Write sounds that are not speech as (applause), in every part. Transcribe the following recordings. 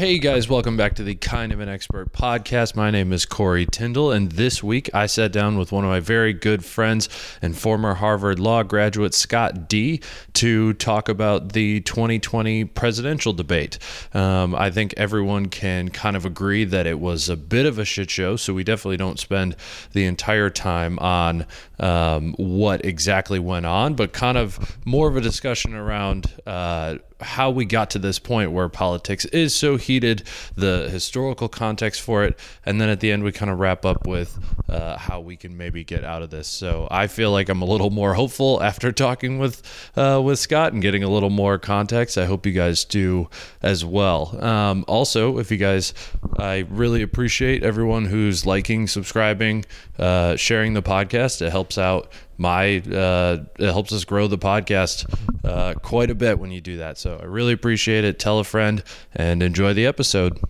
Hey guys, welcome back to the Kind of an Expert podcast. My name is Corey Tyndall, and this week I sat down with one of my very good friends and former Harvard Law graduate, Scott D, to talk about the 2020 presidential debate. Um, I think everyone can kind of agree that it was a bit of a shit show, so we definitely don't spend the entire time on um, what exactly went on, but kind of more of a discussion around. Uh, how we got to this point where politics is so heated, the historical context for it, and then at the end we kind of wrap up with uh, how we can maybe get out of this. So I feel like I'm a little more hopeful after (laughs) talking with uh, with Scott and getting a little more context. I hope you guys do as well. Um, also, if you guys, I really appreciate everyone who's liking, subscribing, uh, sharing the podcast. It helps out my uh, it helps us grow the podcast uh, quite a bit when you do that. So I really appreciate it. Tell a friend and enjoy the episode.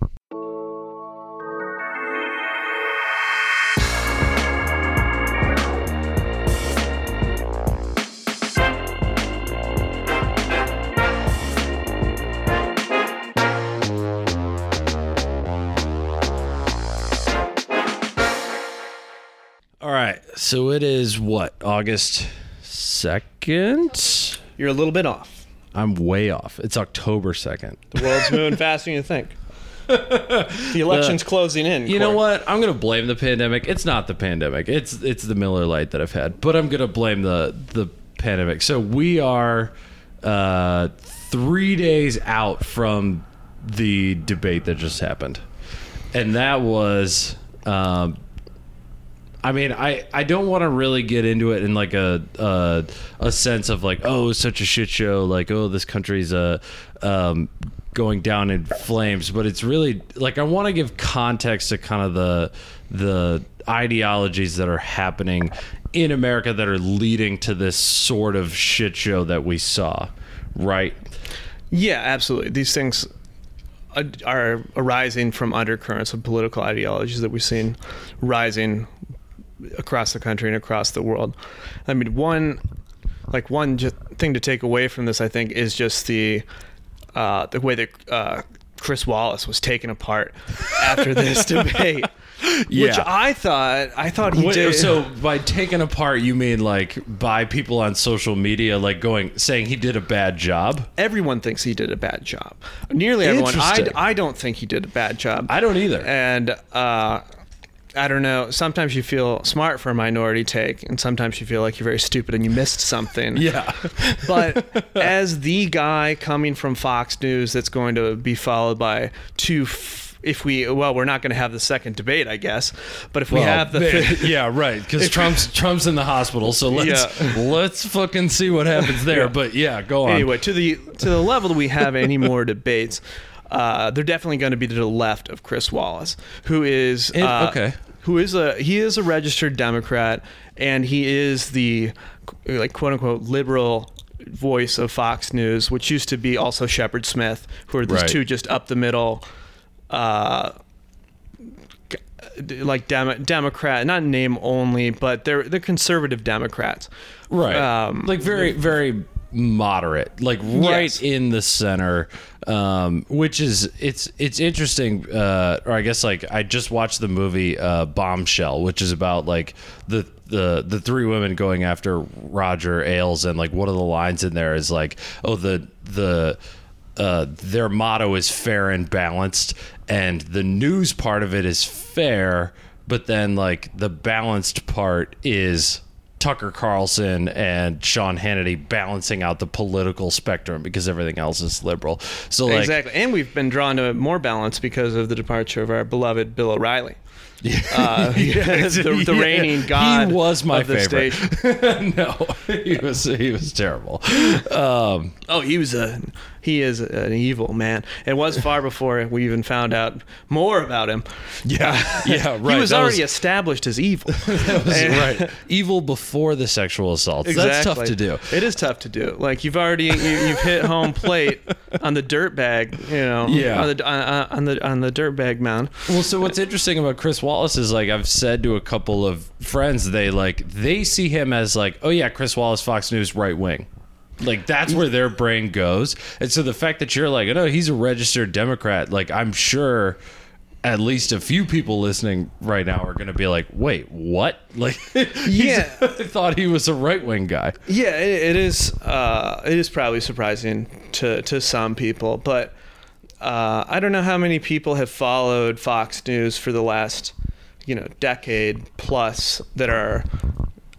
So it is what August second. You're a little bit off. I'm way off. It's October second. The world's moving faster than you think. (laughs) The election's closing in. You know Corey. what? I'm gonna blame the pandemic. It's not the pandemic. It's it's the Miller Lite that I've had. But I'm gonna blame the the pandemic. So we are uh, three days out from the debate that just happened, and that was. Um, I mean, I, I don't want to really get into it in like a, a a sense of like oh such a shit show like oh this country's uh um going down in flames but it's really like I want to give context to kind of the the ideologies that are happening in America that are leading to this sort of shit show that we saw right Yeah, absolutely. These things uh, are arising from undercurrents of political ideologies that we've seen rising across the country and across the world. I mean, one like one thing to take away from this, I think, is just the uh, the way that uh, Chris Wallace was taken apart after this (laughs) debate. Which Yeah. I thought I thought he Wait, did. So by taken apart, you mean like by people on social media, like going saying he did a bad job? everyone thinks he did a bad job. Nearly everyone. I, I don't think he did a bad job. I don't either. and uh, I don't know. Sometimes you feel smart for a minority take, and sometimes you feel like you're very stupid and you missed something. (laughs) yeah, But as the guy coming from Fox News, that's going to be followed by two. F- if we well, we're not going to have the second debate, I guess. But if we have the man, yeah, right. Because (laughs) Trump's Trump's in the hospital, so let's Yeah. let's fucking see what happens there. But yeah, go on. anyway to the to the level that we have any more (laughs) debates uh, they're definitely going to be to the left of chris wallace who is It- uh, okay. who is a he is a registered democrat and he is the like quote unquote liberal voice of fox news which used to be also shepard smith who are these Right. two just up the middle uh like Demo- Democrat, not name only, but they're they're conservative Democrats, right? Um, like very very moderate, like right Yes. in the center. Um, which is it's it's interesting. Uh, or I guess like I just watched the movie uh, Bombshell, which is about like the the the three women going after Roger Ailes, and like one of the lines in there is like, oh the the uh, their motto is fair and balanced, and the news part of it is fair, but then like the balanced part is Tucker Carlson and Sean Hannity balancing out the political spectrum because everything else is liberal. So like exactly. And we've been drawn to more balance because of the departure of our beloved Bill O'Reilly. Yeah. Uh, (laughs) (laughs) the, the Yeah, reigning god. He was my of the favorite. station. (laughs) no, he was he was terrible. Um, Oh, he was a he is an evil man. It was far (laughs) before we even found out more about him. yeah, (laughs) yeah, right. He was That already established as evil. (laughs) was And- right. Evil before the sexual assaults. That's tough to do. It is tough to do. Like you've already you, you've hit home plate on the dirt bag, you know. Yeah. On the on, on the on the dirt bag mound. Well, so what's interesting about Chris Wallace is like I've said to a couple of friends, they like they see him as like, oh yeah, Chris Wallace, Fox News, right wing. Like that's where their brain goes. And so the fact that you're like, no, he's a registered Democrat, like I'm sure at least a few people listening right now are going to be like, "Wait, what?" (laughs) Like, Yeah. (laughs) I thought he was a right wing guy. Yeah, it, it is. Uh, it is probably surprising to to some people, but uh, I don't know how many people have followed Fox News for the last, you know, decade plus that are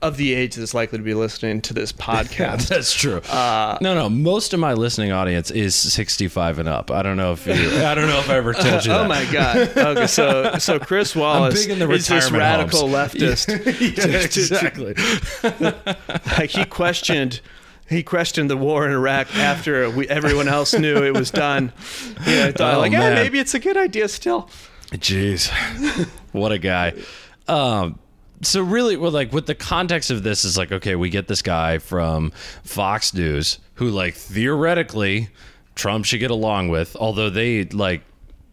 of the age that's likely to be listening to this (laughs) podcast. That's true. Uh, no, no, most of my listening audience is 65 and up. I don't know if you, I don't know if I ever told you (laughs) that. Oh my God! Okay, so (laughs) so Chris Wallace big in the is this radical homes. leftist. Yeah, exactly. like he questioned he questioned the war in Iraq after we, everyone else knew it was done. You know, thought Oh, like, yeah, maybe it's a good idea still. Jeez, what a guy. Um, so really, well, like with the context of this is like, okay, we get this guy from Fox News who, like, theoretically, Trump should get along with, although they like.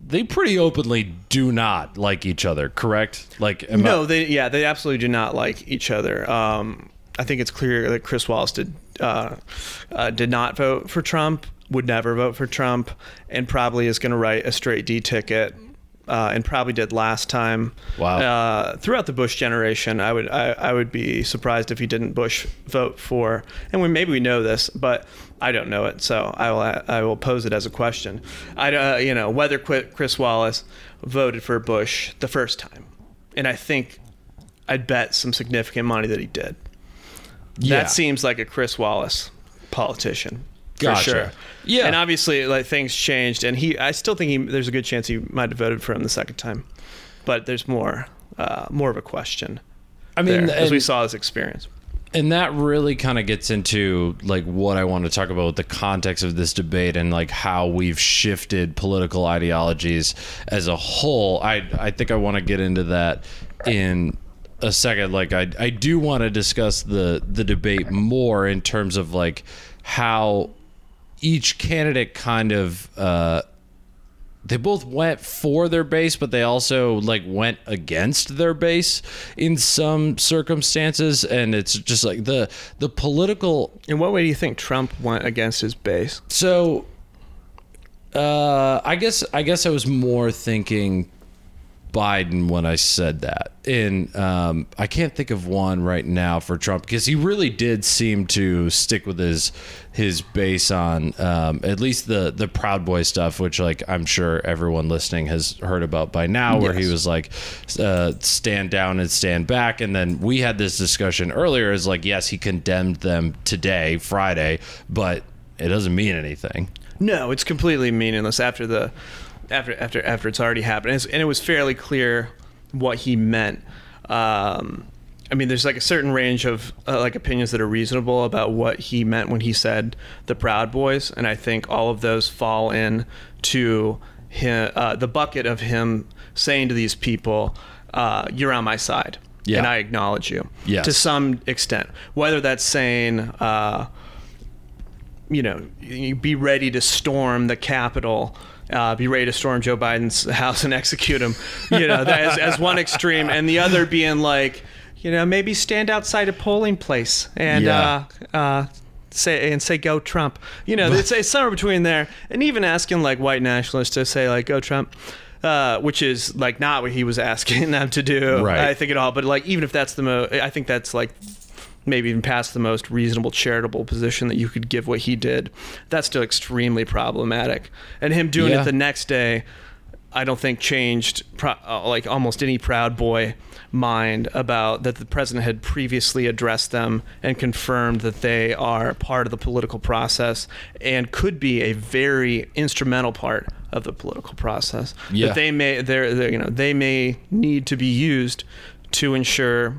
They pretty openly do not like each other, correct? Like, am I- No, they yeah, they absolutely do not like each other. Um, I think it's clear that Chris Wallace did uh, uh, did not vote for Trump, would never vote for Trump, and probably is going to write a straight D ticket. Uh, and probably did last time. Wow. Uh, throughout the Bush generation, I would I, I would be surprised if he didn't Bush vote for. And we maybe we know this, but I don't know it, so I will I will pose it as a question. I uh, you know whether Chris Wallace voted for Bush the first time, and I think I'd bet some significant money that he did. Yeah. That seems like a Chris Wallace politician. For Gotcha. sure. Yeah. And obviously like things changed and he I still think he there's a good chance he might have voted for him the second time. But there's more uh, more of a question. I mean, there, as we saw his experience. and that really kind of gets into like what I want to talk about with the context of this debate and like how we've shifted political ideologies as a whole. I I think I want to get into that in a second. Like I I do want to discuss the the debate more in terms of like how each candidate kind of uh they both went for their base, but they also like went against their base in some circumstances, and it's just like the the political. In what way do you think Trump went against his base? So, uh, I guess I guess I was more thinking Biden when I said that, and um, I can't think of one right now for Trump because he really did seem to stick with his his base on um, at least the the Proud Boy stuff, which like I'm sure everyone listening has heard about by now, where he was like uh, stand down and stand back, and then we had this discussion earlier. Is like yes, he condemned them today, Friday, but it doesn't mean anything. No, it's completely meaningless after the after after after it's already happened, and, and it was fairly clear what he meant. Um, I mean, there's like a certain range of uh, like opinions that are reasonable about what he meant when he said the Proud Boys, and I think all of those fall in to him, uh, the bucket of him saying to these people, uh, "You're on my side." Yeah. And I acknowledge you Yes. to some extent. Whether that's saying, uh, you know, be ready to storm the Capitol, uh, be ready to storm Joe Biden's (laughs) house and execute him, you know, that as, as one extreme, and the other being like, you know, maybe stand outside a polling place and Yeah. uh, uh, say and say go Trump. You know, it's, it's somewhere between there, and even asking like white nationalists to say like go Trump. Uh, which is like not what he was asking (laughs) them to do, Right. I think at all. But like, even if that's the most, I think that's like maybe even past the most reasonable charitable position that you could give what he did that's still extremely problematic and him doing Yeah. it the next day i don't think changed pro- uh, like almost any proud boy mind about that the president had previously addressed them and confirmed that they are part of the political process and could be a very instrumental part of the political process Yeah. that they may they're you know they may need to be used to ensure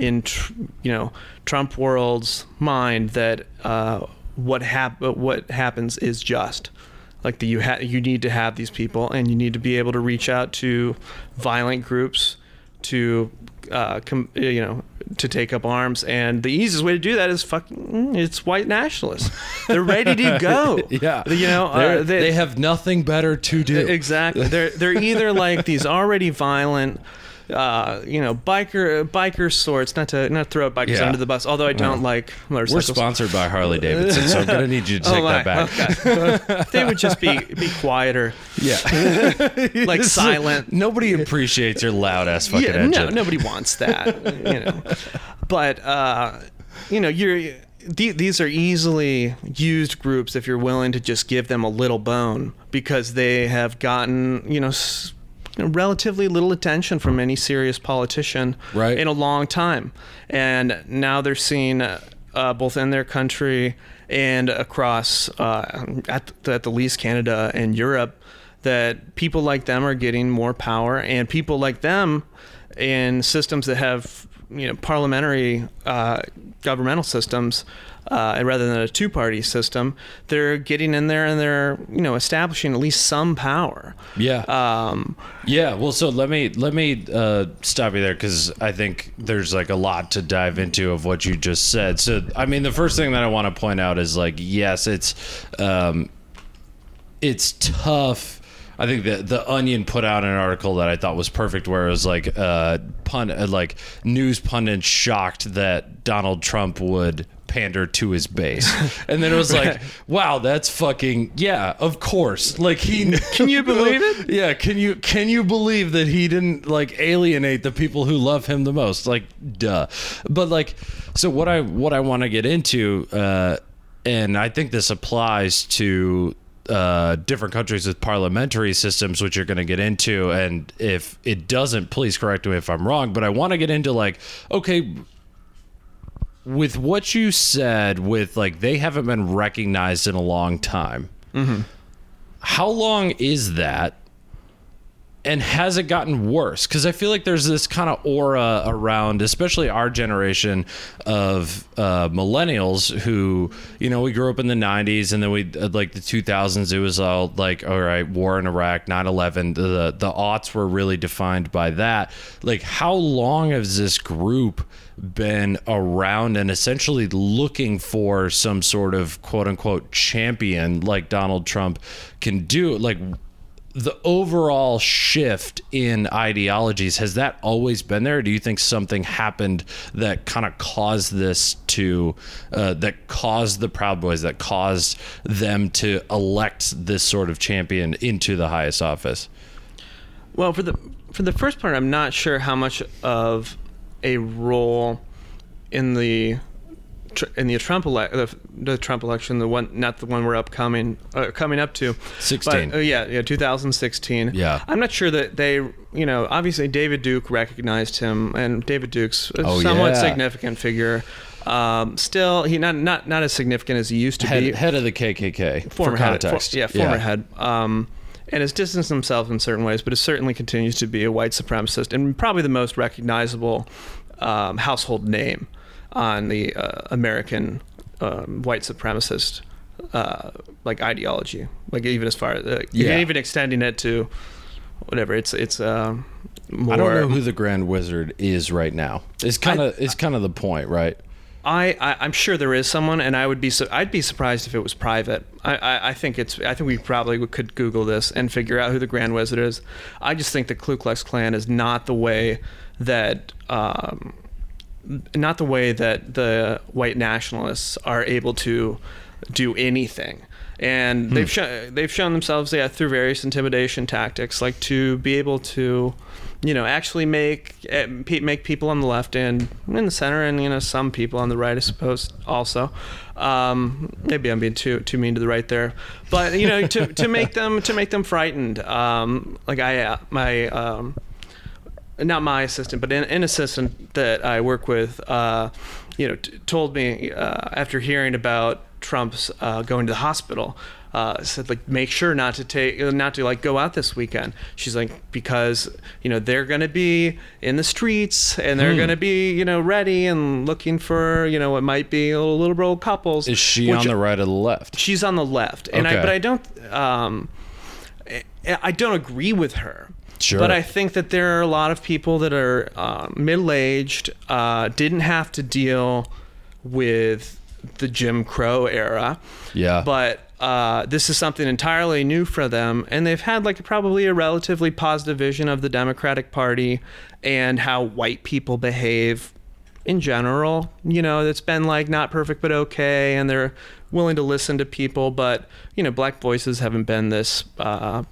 in tr- you know Trump world's mind that uh, what hap- what happens is just. Like the, you ha- you need to have these people, and you need to be able to reach out to violent groups to uh, com- you know to take up arms. And the easiest way to do that is fucking it's white nationalists. They're ready to go. (laughs) Yeah, you know uh, they, have nothing better to do. Exactly. They're they're either like these already violent, uh, you know, biker biker sorts. Not to not throw bikers Yeah. under the bus. Although I don't No. like We're sponsored by Harley (laughs) Davidson, so I'm gonna need you to take Oh that back. okay. (laughs) they would just be be quieter, Yeah, (laughs) like silent. Nobody appreciates your loud ass fucking yeah, engine. no, nobody wants that, you know. But uh, you know, you're these are easily used groups if you're willing to just give them a little bone because they have gotten you know. S- you know, relatively little attention from any serious politician Right. in a long time, and now they're seen uh, uh, both in their country and across uh, at, at the least Canada and Europe that people like them are getting more power, and people like them in systems that have you know parliamentary uh, governmental systems. Uh, and rather than a two-party system, they're getting in there and they're, you know, establishing at least some power. Yeah. Um, Yeah, well, so let me let me uh, stop you there because I think there's like a lot to dive into of what you just said. So, I mean, the first thing that I want to point out is like, yes, it's um, it's tough. I think the the Onion put out an article that I thought was perfect, where it was like uh, pun uh, like news pundits shocked that Donald Trump would pander to his base, (laughs) and then it was like, wow, that's fucking yeah, of course. Like he Can you believe it? (laughs) yeah, can you can you believe that he didn't like alienate the people who love him the most? Like, duh. But like, so what I what I want to get into, uh, and I think this applies to uh, different countries with parliamentary systems, which you're going to get into. And if it doesn't, please correct me if I'm wrong. But I want to get into like, okay, with what you said, with like they haven't been recognized in a long time. How long is that? And has it gotten worse? Because I feel like there's this kind of aura around, especially our generation of uh, millennials who, you know, we grew up in the 90s and then we, uh, like the 2000s, it was all like, all right, war in Iraq, 9 11, the, the aughts were really defined by that. Like, how long has this group been around and essentially looking for some sort of quote unquote champion like Donald Trump can do? Like, the overall shift in ideologies has that always been there? Do you think something happened that kind of caused this to uh, that caused the Proud Boys that caused them to elect this sort of champion into the highest office? Well, for the for the first part, I'm not sure how much of a role in the tr- in the Trump ele- the, the Trump election, the one not the one we're upcoming uh, coming up to, 16. But, uh, yeah, yeah, 2016. Yeah. I'm not sure that they, you know, obviously David Duke recognized him, and David Duke's a Oh, somewhat yeah. significant figure. Um, still, he not not not as significant as he used to Head, be head of the KKK former for head, for- yeah, former head, um, and has distanced himself in certain ways, but it certainly continues to be a white supremacist and probably the most recognizable um, household name on the uh, American um, white supremacist uh, like ideology. Like even as far uh, Yeah. even extending it to whatever it's it's um, more. I don't know who the Grand Wizard is right now. It's kind of it's kind of the point, right? I, I I'm sure there is someone, and I would be su- I'd be surprised if it was private. I, I, I think it's I think we probably could Google this and figure out who the Grand Wizard is. I just think the Ku Klux Klan is not the way that um, not the way that the white nationalists are able to do anything. And they've shown they've shown themselves yeah through various intimidation tactics like to be able to you know actually make eh, make people on the left and in the center and you know some people on the right I suppose also. Um, maybe I'm being too too mean to the right there. But you know to, to make them to make them frightened. Um, like I uh, my um, not my assistant, but an, an assistant that I work with, uh, you know, t- told me uh, after hearing about Trump's uh, going to the hospital, uh, said like make sure not to take not to like go out this weekend. She's like because you know they're gonna be in the streets and they're gonna be you know ready and looking for you know what might be little liberal couples. Is she on the right or the left? She's on the left, and I but I don't um, I don't agree with her. Sure. But I think that there are a lot of people that are uh, middle aged, uh, didn't have to deal with the Jim Crow era, Yeah. but uh, this is something entirely new for them, and they've had like probably a relatively positive vision of the Democratic Party and how white people behave in general. You know, it's been like not perfect but okay, and they're willing to listen to people. But you know, black voices haven't been this uh,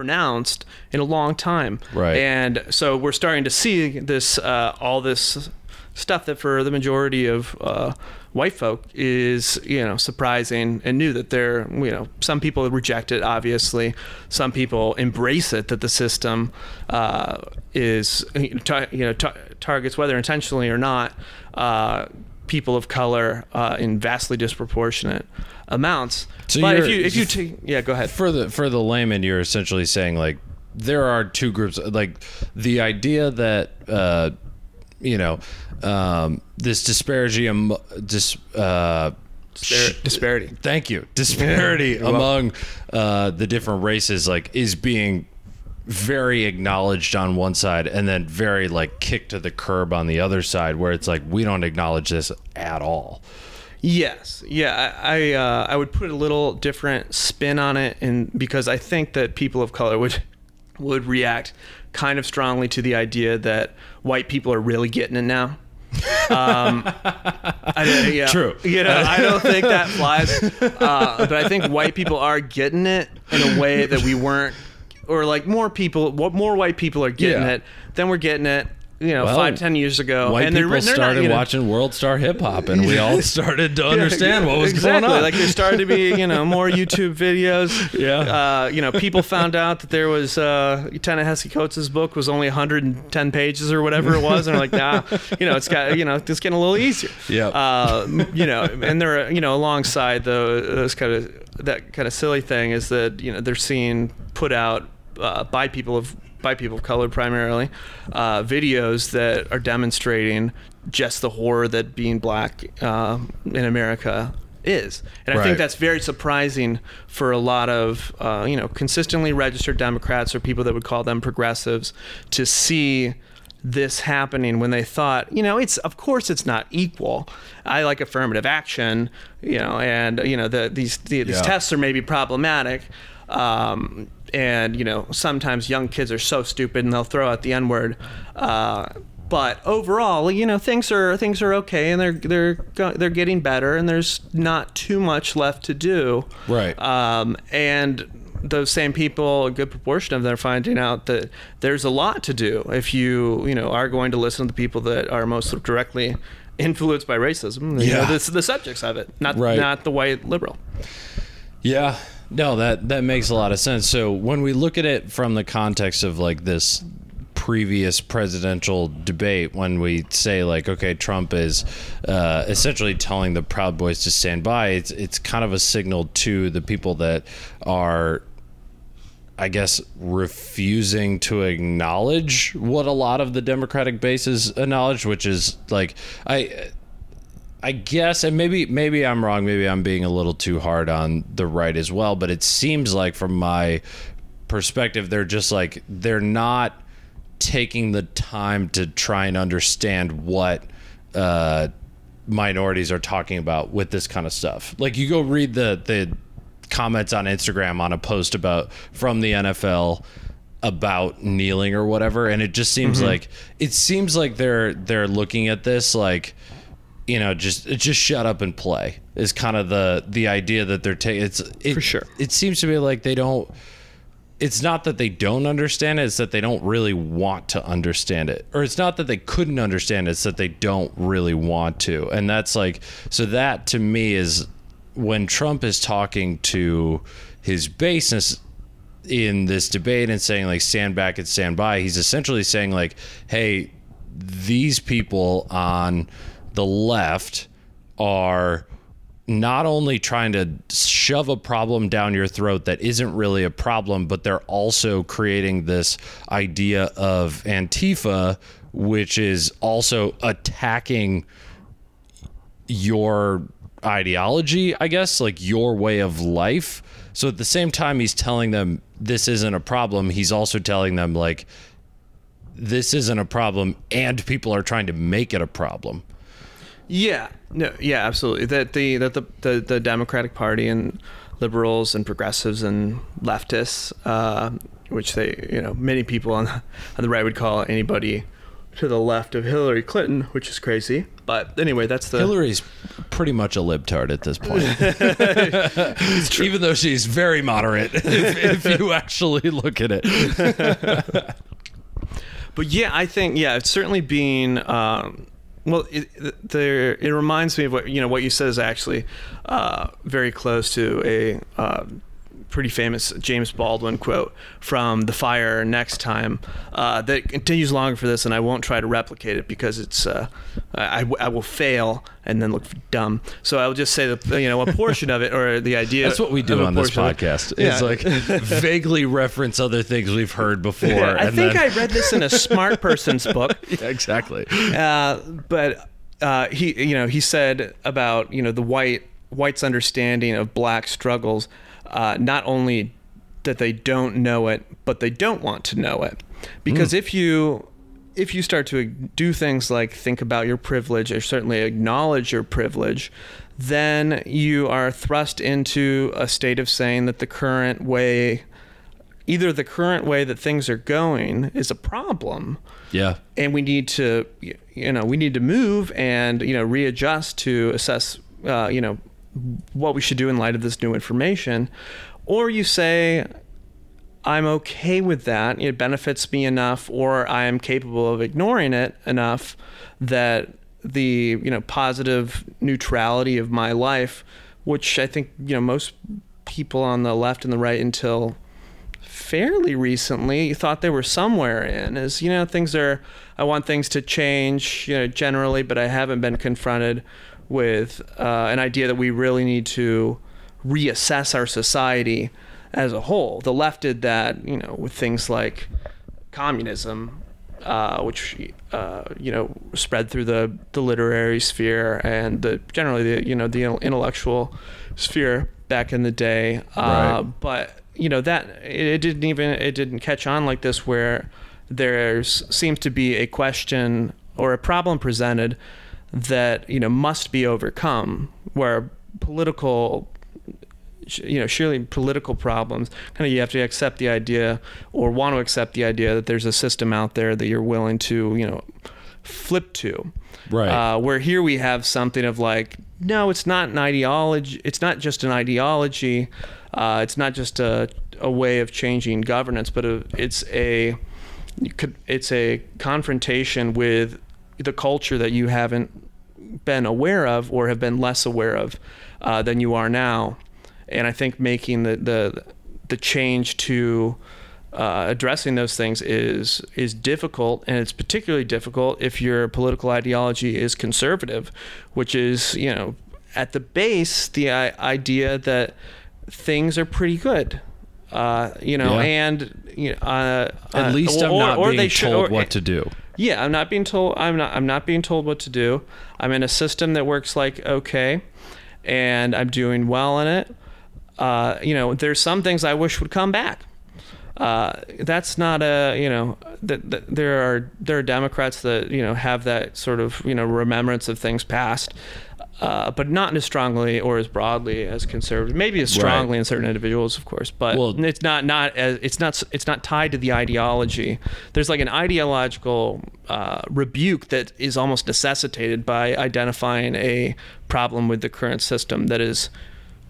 pronounced in a long time, Right. And so we're starting to see this uh, all this stuff that for the majority of uh, white folk is you know surprising and new that they're you know some people reject it obviously some people embrace it that the system uh, is tar- you know tar- targets whether intentionally or not uh, people of color uh, in vastly disproportionate amounts So but if you're- if you take yeah go ahead for the for the layman, you're essentially saying like there are two groups. Like the idea that uh, you know um, this disparity am dis, uh, Dispar- disparity Thank you. Disparity (laughs) You're among uh, the different races, like, is being very acknowledged on one side and then very like kicked to the curb on the other side, where it's like we don't acknowledge this at all. Yes, yeah, I I, uh, I would put a little different spin on it, and because I think that people of color would would react kind of strongly to the idea that white people are really getting it now. Um, I, yeah, True. You know, I don't think that flies, uh, but I think white people are getting it in a way that we weren't, or like more people, what more white people are getting Yeah. it than we're getting it. You know, Well, five ten years ago, White and they're, they're not, started you know- watching World Star Hip Hop, and we all (laughs) started to understand what was exactly. going on. Like there started to be, you know, more (laughs) YouTube videos. Yeah. Uh, you know, people found out that there was uh, Ta-Nehisi Coates' book was only 110 pages or whatever it was, and they're like, nah, you know, it's got, you know, it's getting a little easier. Yeah. Uh, you know, and they're, you know, alongside the those kind of that kind of silly thing is that you know they're seeing put out uh, by people of by people of color primarily uh, videos that are demonstrating just the horror that being black uh, in America is, and I Right. think that's very surprising for a lot of uh, you know consistently registered Democrats or people that would call them progressives to see this happening when they thought, you know, it's of course it's not equal. I like affirmative action, you know, and you know the, these the, these Yeah. tests are maybe problematic. Um, and you know sometimes young kids are so stupid and they'll throw out the n word. Uh, but overall, you know things are things are okay and they're they're they're getting better and there's not too much left to do. Right. Um, and those same people, a good proportion of them, are finding out that there's a lot to do if you, you know, are going to listen to the people that are most directly influenced by racism. You know, Yeah. this the subjects of it, not Right. not the white liberal. Yeah. No, that that makes a lot of sense. So when we look at it from the context of like this previous presidential debate, when we say like, okay, Trump is uh, essentially telling the Proud Boys to stand by, it's it's kind of a signal to the people that are. I guess refusing to acknowledge what a lot of the Democratic base is acknowledged, which is like I I guess, and maybe maybe I'm wrong. Maybe I'm being a little too hard on the right as well. But it seems like, from my perspective, they're just like they're not taking the time to try and understand what uh, minorities are talking about with this kind of stuff. Like you go read the the comments on Instagram on a post about from the NFL about kneeling or whatever and it just seems like it seems like they're they're looking at this like you know just just shut up and play is kind of the the idea that they're taking it's it, For sure. it seems to me like they don't it's not that they don't understand it it's that they don't really want to understand it or it's not that they couldn't understand it it's that they don't really want to and that's like so that to me is when trump is talking to his base in this debate and saying like stand back and stand by he's essentially saying like hey these people on the left are not only trying to shove a problem down your throat that isn't really a problem, but they're also creating this idea of Antifa, which is also attacking your ideology, I guess, like your way of life. So at the same time, he's telling them this isn't a problem. He's also telling them, like, this isn't a problem, and people are trying to make it a problem. Yeah, no, yeah, absolutely. That the that the the, the Democratic Party and liberals and progressives and leftists, uh, which they, you know, many people on, on the right would call anybody to the left of Hillary Clinton, which is crazy. But anyway, that's the Hillary's pretty much a libtard at this point. (laughs) (laughs) Even though she's very moderate, (laughs) if, if you actually look at it. But yeah, I think yeah, it's certainly been. Um, well, it, it reminds me of what you know. What you said is actually uh, very close to a uh, pretty famous James Baldwin quote from The Fire next time uh, that continues longer for this, and I won't try to replicate it because it's uh, I, I will fail and then look dumb. So I'll just say that you know a portion of it or the idea. That's what we do on this podcast. It's Yeah. like vaguely reference other things we've heard (laughs) before. Yeah, I think then- I read this in a smart person's book. (laughs) Yeah, exactly. Uh, but uh, he, you know, he said about you know the white white's understanding of black struggles, uh, not only that they don't know it, but they don't want to know it, because if you if you start to do things like think about your privilege or certainly acknowledge your privilege, then you are thrust into a state of saying that the current way, either the current way that things are going is a problem, Yeah. and we need to you know we need to move and you know readjust to assess uh, you know what we should do in light of this new information or you say i'm okay with that. It benefits me enough or i am capable of ignoring it enough that the you know positive neutrality of my life which i think you know most people on the left and the right until fairly recently thought they were somewhere in is you know things are i want things to change you know generally but i haven't been confronted with uh, an idea that we really need to reassess our society as a whole the left did that you know with things like communism uh, which uh, you know spread through the, the literary sphere and the generally the you know the intellectual sphere back in the day. Uh, Right. But you know that it, it didn't even it didn't catch on like this where there's seems to be a question or a problem presented that you know must be overcome where political you know surely political problems kind of you have to accept the idea or want to accept the idea that there's a system out there that you're willing to you know flip to Right. uh, where here we have something of like no it's not an ideology it's not just an ideology uh, it's not just a, a way of changing governance but a, it's a it's a confrontation with the culture that you haven't been aware of or have been less aware of uh, than you are now. And I think making the the, the change to uh, addressing those things is is difficult, and it's particularly difficult if your political ideology is conservative, which is you know at the base the i- idea that things are pretty good. Uh, you know, Yeah. and you know, uh, At uh, least I'm or- not or being they should- told or- what to do. Yeah, I'm not being told. I'm not. I'm not being told what to do. I'm in a system that works like okay, and I'm doing well in it. Uh, you know, there's some things I wish would come back. Uh, that's not a you know th- th- there are there are Democrats that you know have that sort of you know remembrance of things past, uh, but not as strongly or as broadly as conservative. Maybe as strongly in certain individuals, of course, but Well- it's not not as it's not it's not tied to the ideology. There's like an ideological uh, rebuke that is almost necessitated by identifying a problem with the current system that is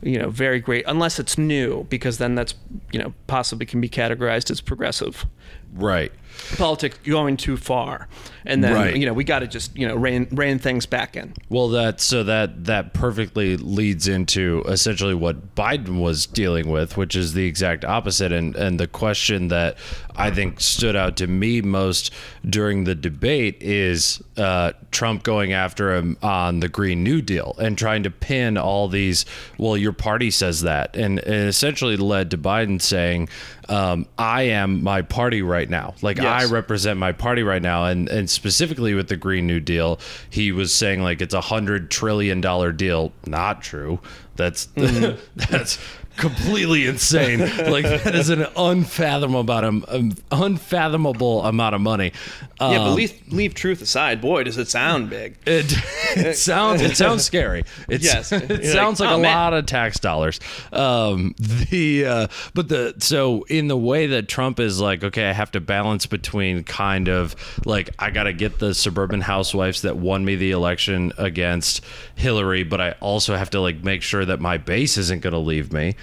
you know very great unless it's new because then that's you know possibly can be categorized as progressive Right. politics going too far and then Right. you know we got to just you know rein rein things back in Well, that so that that perfectly leads into essentially what Biden was dealing with, which is the exact opposite. And and the question that I think stood out to me most during the debate is uh, Trump going after him on the Green New Deal and trying to pin all these. Well, your party says that, and it essentially led to Biden saying, um, I am my party right now. Like Yes. I represent my party right now, and and specifically with the Green New Deal, he was saying like it's a hundred trillion dollar deal. Not true. That's (laughs) that's completely insane. like that is an unfathomable amount of um, unfathomable amount of money. yeah, but Um, leave leave truth aside. Boy, does it sound big. it, (laughs) it sounds it sounds scary. It's, Yes. (laughs) it You're like, sounds like, "Oh, a man." lot of tax dollars. Um, the uh, but the so in the way that Trump is like, okay, I have to balance between kind of like I got to get the suburban housewives that won me the election against Hillary, but I also have to like make sure that my base isn't going to leave me.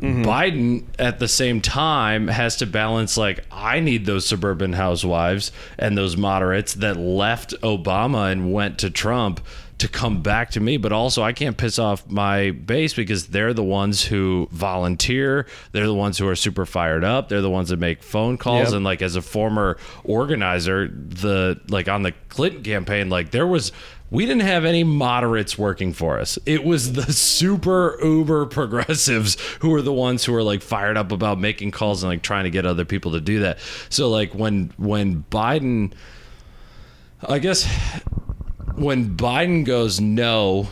Mm-hmm. Biden at the same time has to balance like I need those suburban housewives and those moderates that left Obama and went to Trump to come back to me. But also I can't piss off my base because they're the ones who volunteer. They're the ones who are super fired up. They're the ones that make phone calls. Yep. and like as a former organizer the like on the Clinton campaign like there was we didn't have any moderates working for us. It was the (laughs) super uber progressives who were the ones who were like fired up about making calls and like trying to get other people to do that. So like when when Biden I guess when Biden goes no,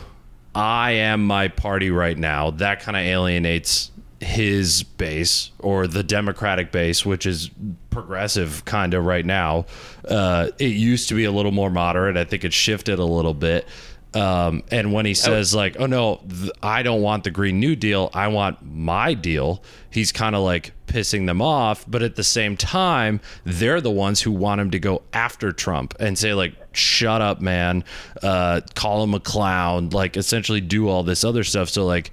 I am my party right now, that kind of alienates his base or the Democratic base, which is progressive kind of right now. Uh, it used to be a little more moderate. I think it shifted a little bit. Um, and when he says like, "Oh no, th- I don't want the Green New Deal. I want my deal," he's kind of like pissing them off. But at the same time, they're the ones who want him to go after Trump and say like, "Shut up, man," uh, call him a clown, like essentially do all this other stuff. So like,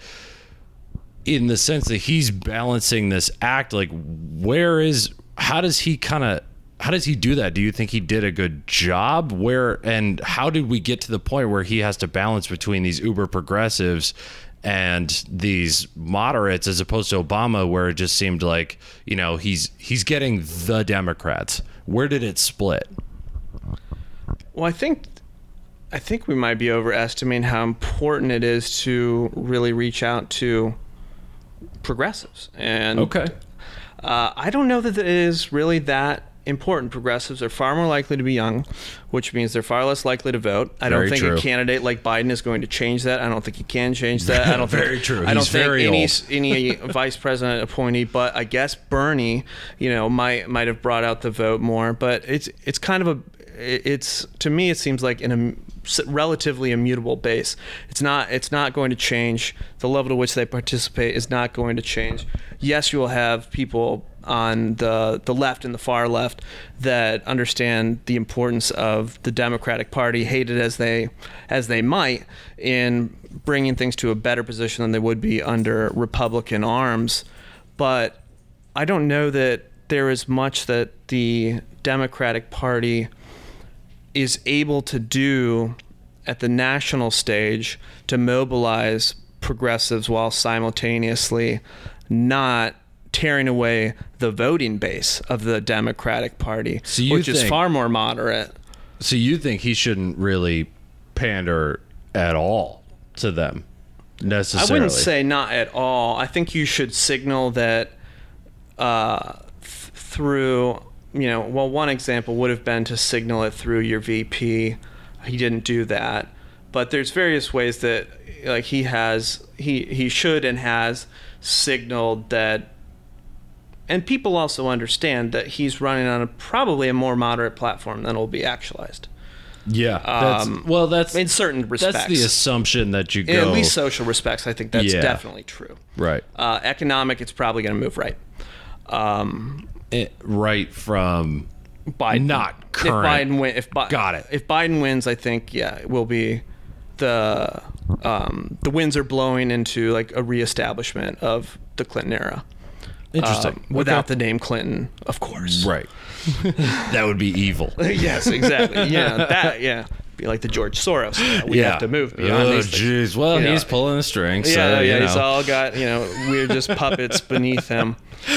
in the sense that he's balancing this act, like, where is how does he kind of how does he do that? Do you think he did a good job? Where and how did we get to the point where he has to balance between these uber progressives and these moderates as opposed to Obama where it just seemed like, you know, he's he's getting the Democrats. Where did it split? Well, I think I think we might be overestimating how important it is to really reach out to progressives. And Okay. Uh, I don't know that it is really that important. Progressives are far more likely to be young, which means they're far less likely to vote. I Very don't think true. a candidate like Biden is going to change that. I don't think he can change that. I don't (laughs) Very think, true. I don't He's think any old. any (laughs) vice president appointee, but I guess Bernie, you know, might might have brought out the vote more. But it's it's kind of a it's to me it seems like in a relatively immutable base. It's not it's not going to change. The level to which they participate is not going to change. Yes, you will have people on the the left and the far left that understand the importance of the Democratic Party, hate it as they as they might, in bringing things to a better position than they would be under Republican arms. But I don't know that there is much that the Democratic Party is able to do at the national stage to mobilize progressives while simultaneously not tearing away the voting base of the Democratic Party, So you which is think- far more moderate. So you think he shouldn't really pander at all to them necessarily? I wouldn't say not at all. I think you should signal that uh, th- through, you know, well, one example would have been to signal it through your VP. He didn't do that, but there's various ways that, like, he has, he he should and has signaled that. And people also understand that he's running on a probably a more moderate platform than will be actualized Yeah. That's, Um, well, that's in certain respects. that's the assumption that you go In at least social respects, I think that's Yeah. definitely true. right, Uh, economic, it's probably going to move right. Um, It- right from Biden, Not current. If Biden win, if Bi- Got it. If Biden wins, I think yeah, it will be the um, the winds are blowing into like a reestablishment of the Clinton era. interesting Um, without the name Clinton, of course. right. (laughs) that would be evil. (laughs) yes, exactly. Yeah, (laughs) that. Yeah, be like the George Soros. Know, we have to move beyond Oh, these jeez. Well, You know, he's pulling the strings. Yeah, so, yeah, you he's all got you know we're just (laughs) puppets beneath him.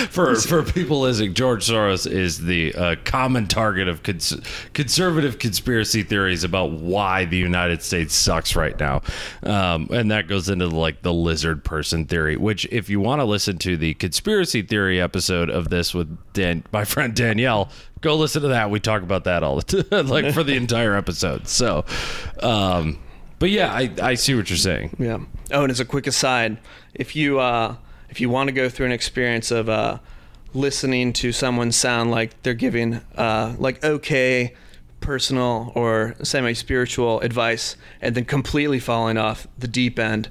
for for people listening, George Soros is the uh, common target of cons- conservative conspiracy theories about why the United States sucks right now, um, and that goes into like the lizard person theory. Which, if you want to listen to the conspiracy theory episode of this with Dan, my friend Danielle, go listen to that. We talk about that all the (laughs) time, like for the entire episode. So, um, but yeah, I I see what you're saying. Yeah. Oh, and as a quick aside, if you uh, if you want to go through an experience of uh, listening to someone sound like they're giving uh, like okay personal or semi spiritual advice and then completely falling off the deep end,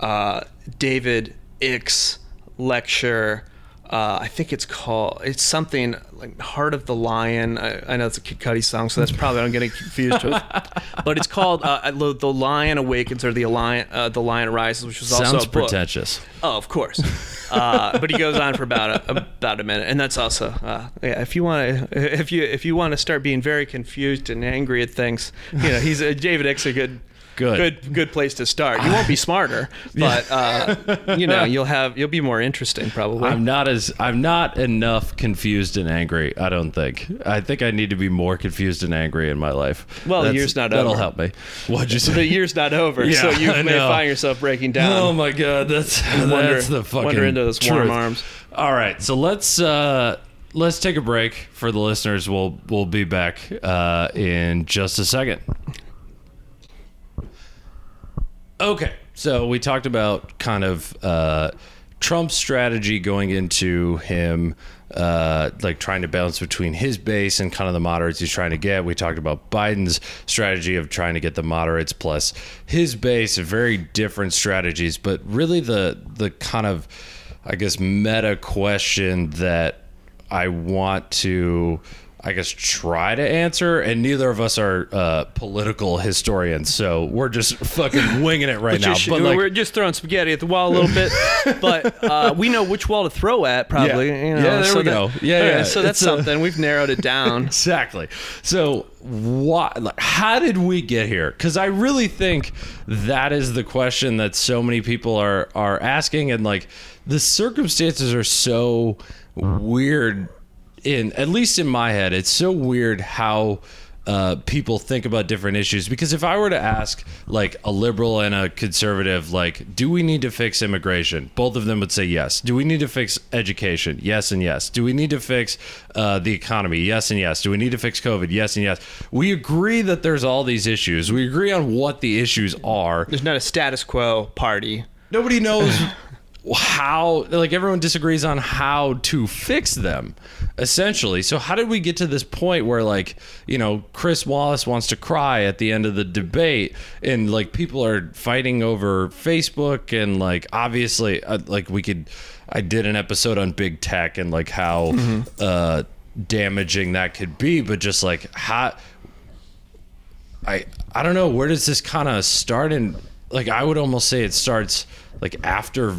uh, David Icke's lecture. Uh, I think it's called. It's something like "Heart of the Lion." I, I know it's a Kid Cudi song, so that's probably I'm getting confused with. (laughs) But it's called uh, "The the Lion Awakens" or "The Lion uh, the Lion Rises," which was also Sounds a book. pretentious. Oh, of course. (laughs) Uh, but he goes on for about a, about a minute, and that's also uh, yeah. If you want to, if you if you want to start being very confused and angry at things, you know, he's a, David Icke's a good. Good. good, good place to start. You won't be smarter, (laughs) but uh, you know you'll have you'll be more interesting probably. I'm not as I'm not enough confused and angry. I don't think. I think I need to be more confused and angry in my life. Well, the year's not that'll over. help me. What'd you say? the year's not over, Yeah, so you may find yourself breaking down. oh my god, that's (laughs) Wander- that's the fucking wander into those warm truth. arms. All right, so let's uh let's take a break for the listeners. We'll we'll be back uh in just a second. Okay, so we talked about kind of uh, Trump's strategy going into him, uh, like trying to balance between his base and kind of the moderates he's trying to get. We talked about Biden's strategy of trying to get the moderates plus his base, very different strategies, but really the the kind of, I guess, meta question that I want to, I guess, try to answer. And neither of us are uh, political historians, so we're just fucking (laughs) winging it right now. Just- But like, we're just throwing spaghetti at the wall a little bit, (laughs) but uh, we know which wall to throw at. Probably, Yeah. you know, Yeah, there so we that- go. Yeah, right, yeah, So that's a- something we've narrowed it down. (laughs) exactly. So why? Like, how did we get here? Because I really think that is the question that so many people are are asking, and like the circumstances are so weird. In at least in my head, it's so weird how. Uh, people think about different issues because if I were to ask like a liberal and a conservative, like, do we need to fix immigration? Both of them would say yes. Do we need to fix education? Yes and yes. Do we need to fix uh, the economy? Yes and yes. Do we need to fix COVID? Yes and yes. We agree that there's all these issues. We agree on what the issues are. There's not a status quo party. Nobody knows (laughs) how like everyone disagrees on how to fix them essentially. So how did we get to this point where like you know chris wallace wants to cry at the end of the debate and like people are fighting over facebook and like obviously uh, like we could i did an episode on big tech and like how uh damaging that could be but just like how I I don't know where does this kind of start? And like I would almost say it starts like after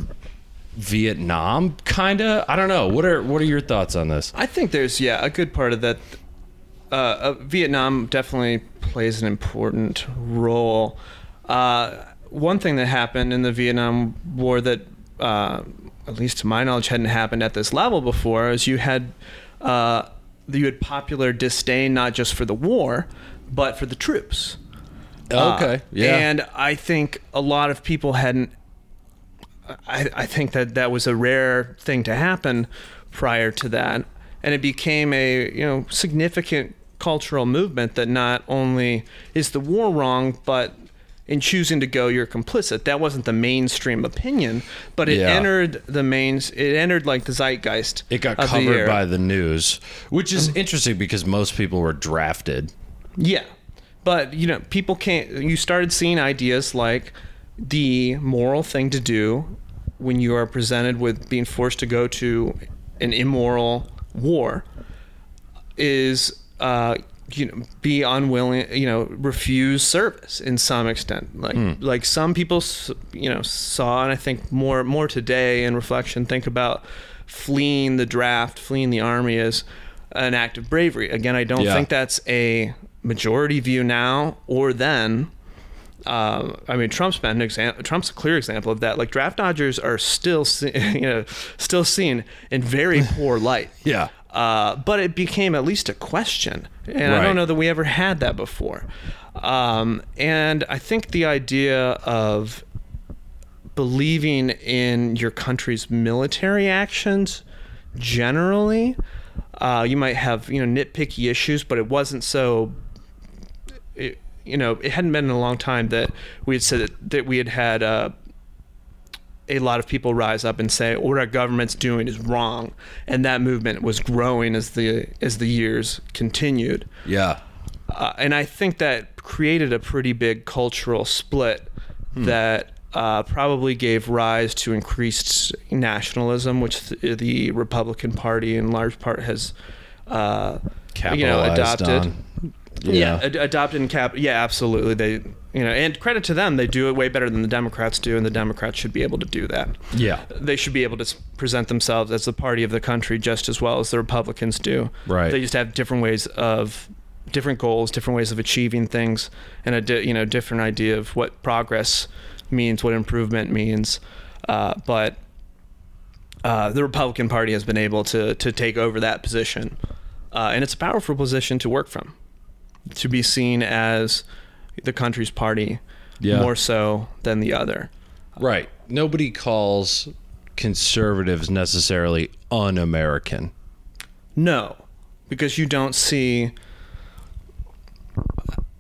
Vietnam kind of I don't know what are what are your thoughts on this I think there's yeah a good part of that. Uh, uh, Vietnam definitely plays an important role. Uh, one thing that happened in the Vietnam War that, uh, at least to my knowledge, hadn't happened at this level before is you had uh, you had popular disdain not just for the war, but for the troops. okay Uh, yeah And I think a lot of people hadn't. I, I think that that was a rare thing to happen prior to that, and it became a you know significant cultural movement that not only is the war wrong, but in choosing to go, you're complicit. That wasn't the mainstream opinion, but it Yeah. entered the mains. It entered like the zeitgeist. it got of the covered by the news which is mm-hmm. interesting because most people were drafted Yeah. But, you know, people can't. You started seeing ideas like the moral thing to do when you are presented with being forced to go to an immoral war is, uh, you know, be unwilling, you know, refuse service in some extent. Like, like some people, you know, saw, and I think more, more today in reflection, think about fleeing the draft, fleeing the army as an act of bravery. Again, I don't Yeah. think that's a majority view now or then. Uh, I mean, Trump's been an example. Trump's a clear example of that. Like draft dodgers are still, se- (laughs) you know, still seen in very (laughs) poor light. Yeah. Uh, but it became at least a question, and I don't know that we ever had that before. Um, and I think the idea of believing in your country's military actions generally, uh, you might have you know nitpicky issues, but it wasn't so. It, you know, it hadn't been in a long time that we had said that, that we had had. Uh, a lot of people rise up and say what our government's doing is wrong, and that movement was growing as the as the years continued. Yeah. Uh, and I think that created a pretty big cultural split that uh, probably gave rise to increased nationalism, which the, the Republican Party in large part has, uh, you know, adopted. on. Yeah, ad- adopted and cap. Yeah, absolutely. They, you know, and credit to them, they do it way better than the Democrats do, and the Democrats should be able to do that. Yeah. They should be able to present themselves as the party of the country just as well as the Republicans do. Right. They just have different ways of, different goals, different ways of achieving things, and a di- you know different idea of what progress means, what improvement means. Uh, but uh, the Republican Party has been able to to take over that position, uh, and it's a powerful position to work from, to be seen as the country's party Yeah. more so than the other. Right. Nobody calls conservatives necessarily un-American. No, because you don't see.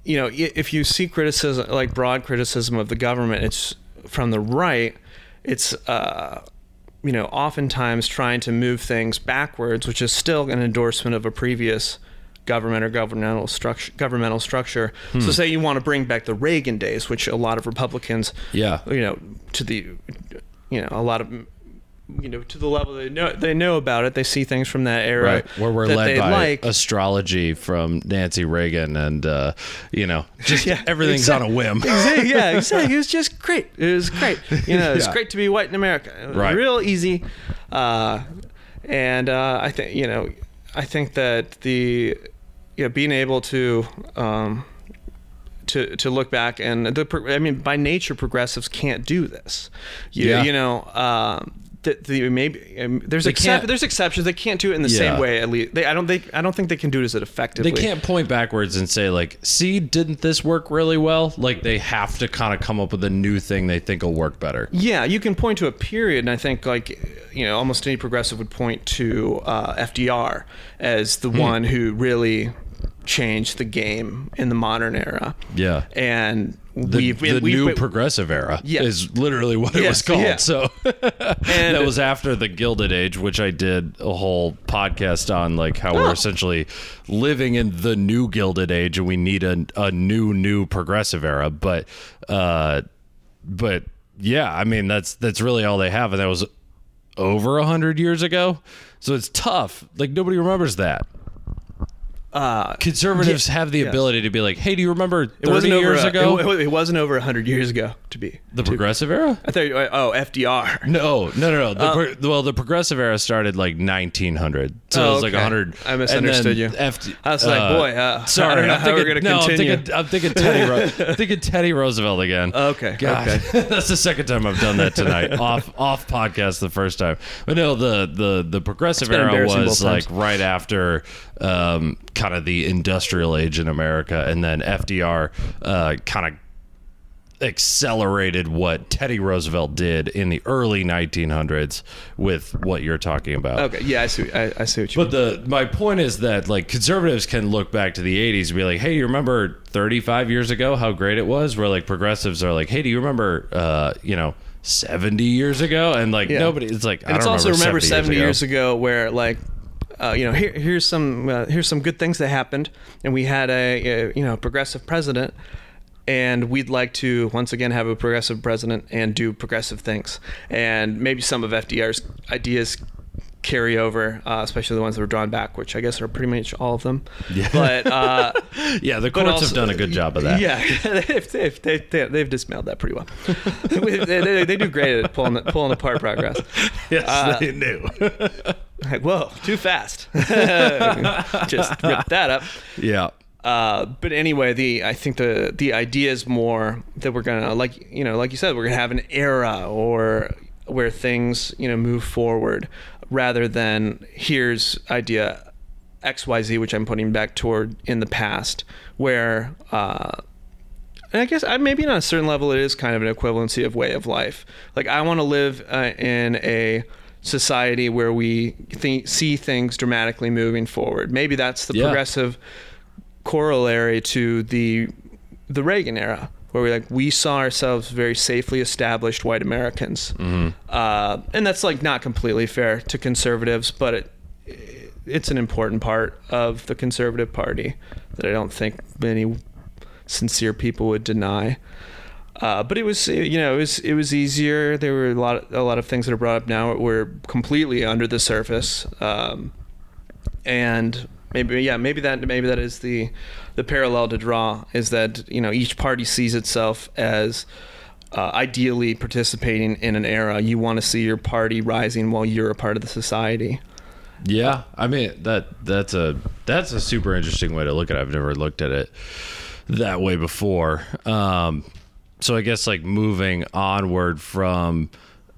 You know, if you see criticism, like broad criticism of the government, it's from the right. It's, uh, you know, oftentimes trying to move things backwards, which is still an endorsement of a previous government or governmental structure. Governmental structure. So, say you want to bring back the Reagan days, which a lot of Republicans, Yeah. you know, to the, you know, a lot of, you know, to the level they know they know about it. They see things from that era, Right. Where we're led by like. astrology from Nancy Reagan and uh, you know, just (laughs) Yeah, everything's on a whim. Exactly, yeah, (laughs) exactly. It was just great. It was great. You know, it's Yeah. great to be white in America. Right. Real easy. Uh, and uh, I think you know, I think that the you know being able to um, to to look back and the I mean by nature progressives can't do this. You, Yeah. You know. Um, the, the, maybe um, there's They there's exceptions. They can't do it in the Yeah. same way. At least they, I don't think I don't think they can do it as effectively. They can't point backwards and say like, "See, didn't this work really well?" Like they have to kind of come up with a new thing they think will work better. Yeah, you can point to a period, and I think like you know almost any progressive would point to uh, FDR as Hmm. the one who really changed the game in the modern era. Yeah. and The, we've the we've, new we've- progressive era Yeah. is literally what it was called. yeah. So (laughs) And- that was after the Gilded Age, which I did a whole podcast on, like how Oh. we're essentially living in the new Gilded Age, and we need a, a new, new progressive era. But, uh, but yeah, I mean that's that's really all they have, and that was over a hundred years ago. So it's tough. Like nobody remembers that. Uh, Conservatives Yeah, have the yes. ability to be like, "Hey, do you remember 30 wasn't over years a- ago It, it wasn't over hundred years ago to be the progressive era?" I thought oh FDR. No, no, no, no. The Uh, pro- well, the progressive era started like 1900, so Oh, it was like okay. 100. I misunderstood you. FD, I was like, boy, uh, (laughs) sorry, I don't know I'm how we're gonna no, I'm continue. thinking, I'm thinking Teddy, Ro- (laughs) I'm thinking Teddy Roosevelt again. Okay, God, okay. (laughs) that's the second time I've done that tonight. off, off podcast the first time. But no, the the the progressive era was like right after um, kind of the industrial age in America, and then FDR uh, kind of accelerated what Teddy Roosevelt did in the early 1900s with what you're talking about. Okay, yeah, I see. I, I see what you. But the my point is that like conservatives can look back to the 80s and be like, "Hey, you remember 35 years ago how great it was?" Where like progressives are like, "Hey, do you remember uh, you know, 70 years ago?" And like Yeah. nobody it's like And I it's don't also remember 70 ago. years ago where like uh, you know here here's some uh, here's some good things that happened. And we had a, a you know progressive president. And we'd like to once again have a progressive president and do progressive things. And maybe some of FDR's ideas carry over uh, especially the ones that were drawn back which I guess are pretty much all of them. Yeah. but uh, (laughs) Yeah, the courts also- have done a good job of that. Yeah, (laughs) they've, they've, they've, they've, dismantled that pretty well. (laughs) they, they, they do great at pulling pulling apart progress. (laughs) Yes, Uh, they knew. Like, whoa, too fast. Just rip that up. yeah. Uh, but anyway, the I think the the idea is more that we're gonna like you know like you said we're gonna have an era or where things you know move forward rather than here's idea XYZ which I'm putting back toward in the past where uh, and I guess I, maybe on a certain level it is kind of an equivalency of way of life. Like I want to live uh, in a society where we think, see things dramatically moving forward. Maybe that's the Yeah. progressive corollary to the the Reagan era, where we like we saw ourselves very safely established white Americans, uh, and that's like not completely fair to conservatives, but it it's an important part of the conservative party that I don't think many sincere people would deny. Uh, but it was, you know, it was it was easier. There were a lot of, a lot of things that are brought up now were completely under the surface, um, and maybe yeah, maybe that maybe that is the the parallel to draw is that you know each party sees itself as uh, ideally participating in an era. You want to see your party rising while you're a part of the society. Yeah, I mean that that's a that's a super interesting way to look at it. I've never looked at it that way before. Um, so I guess like moving onward from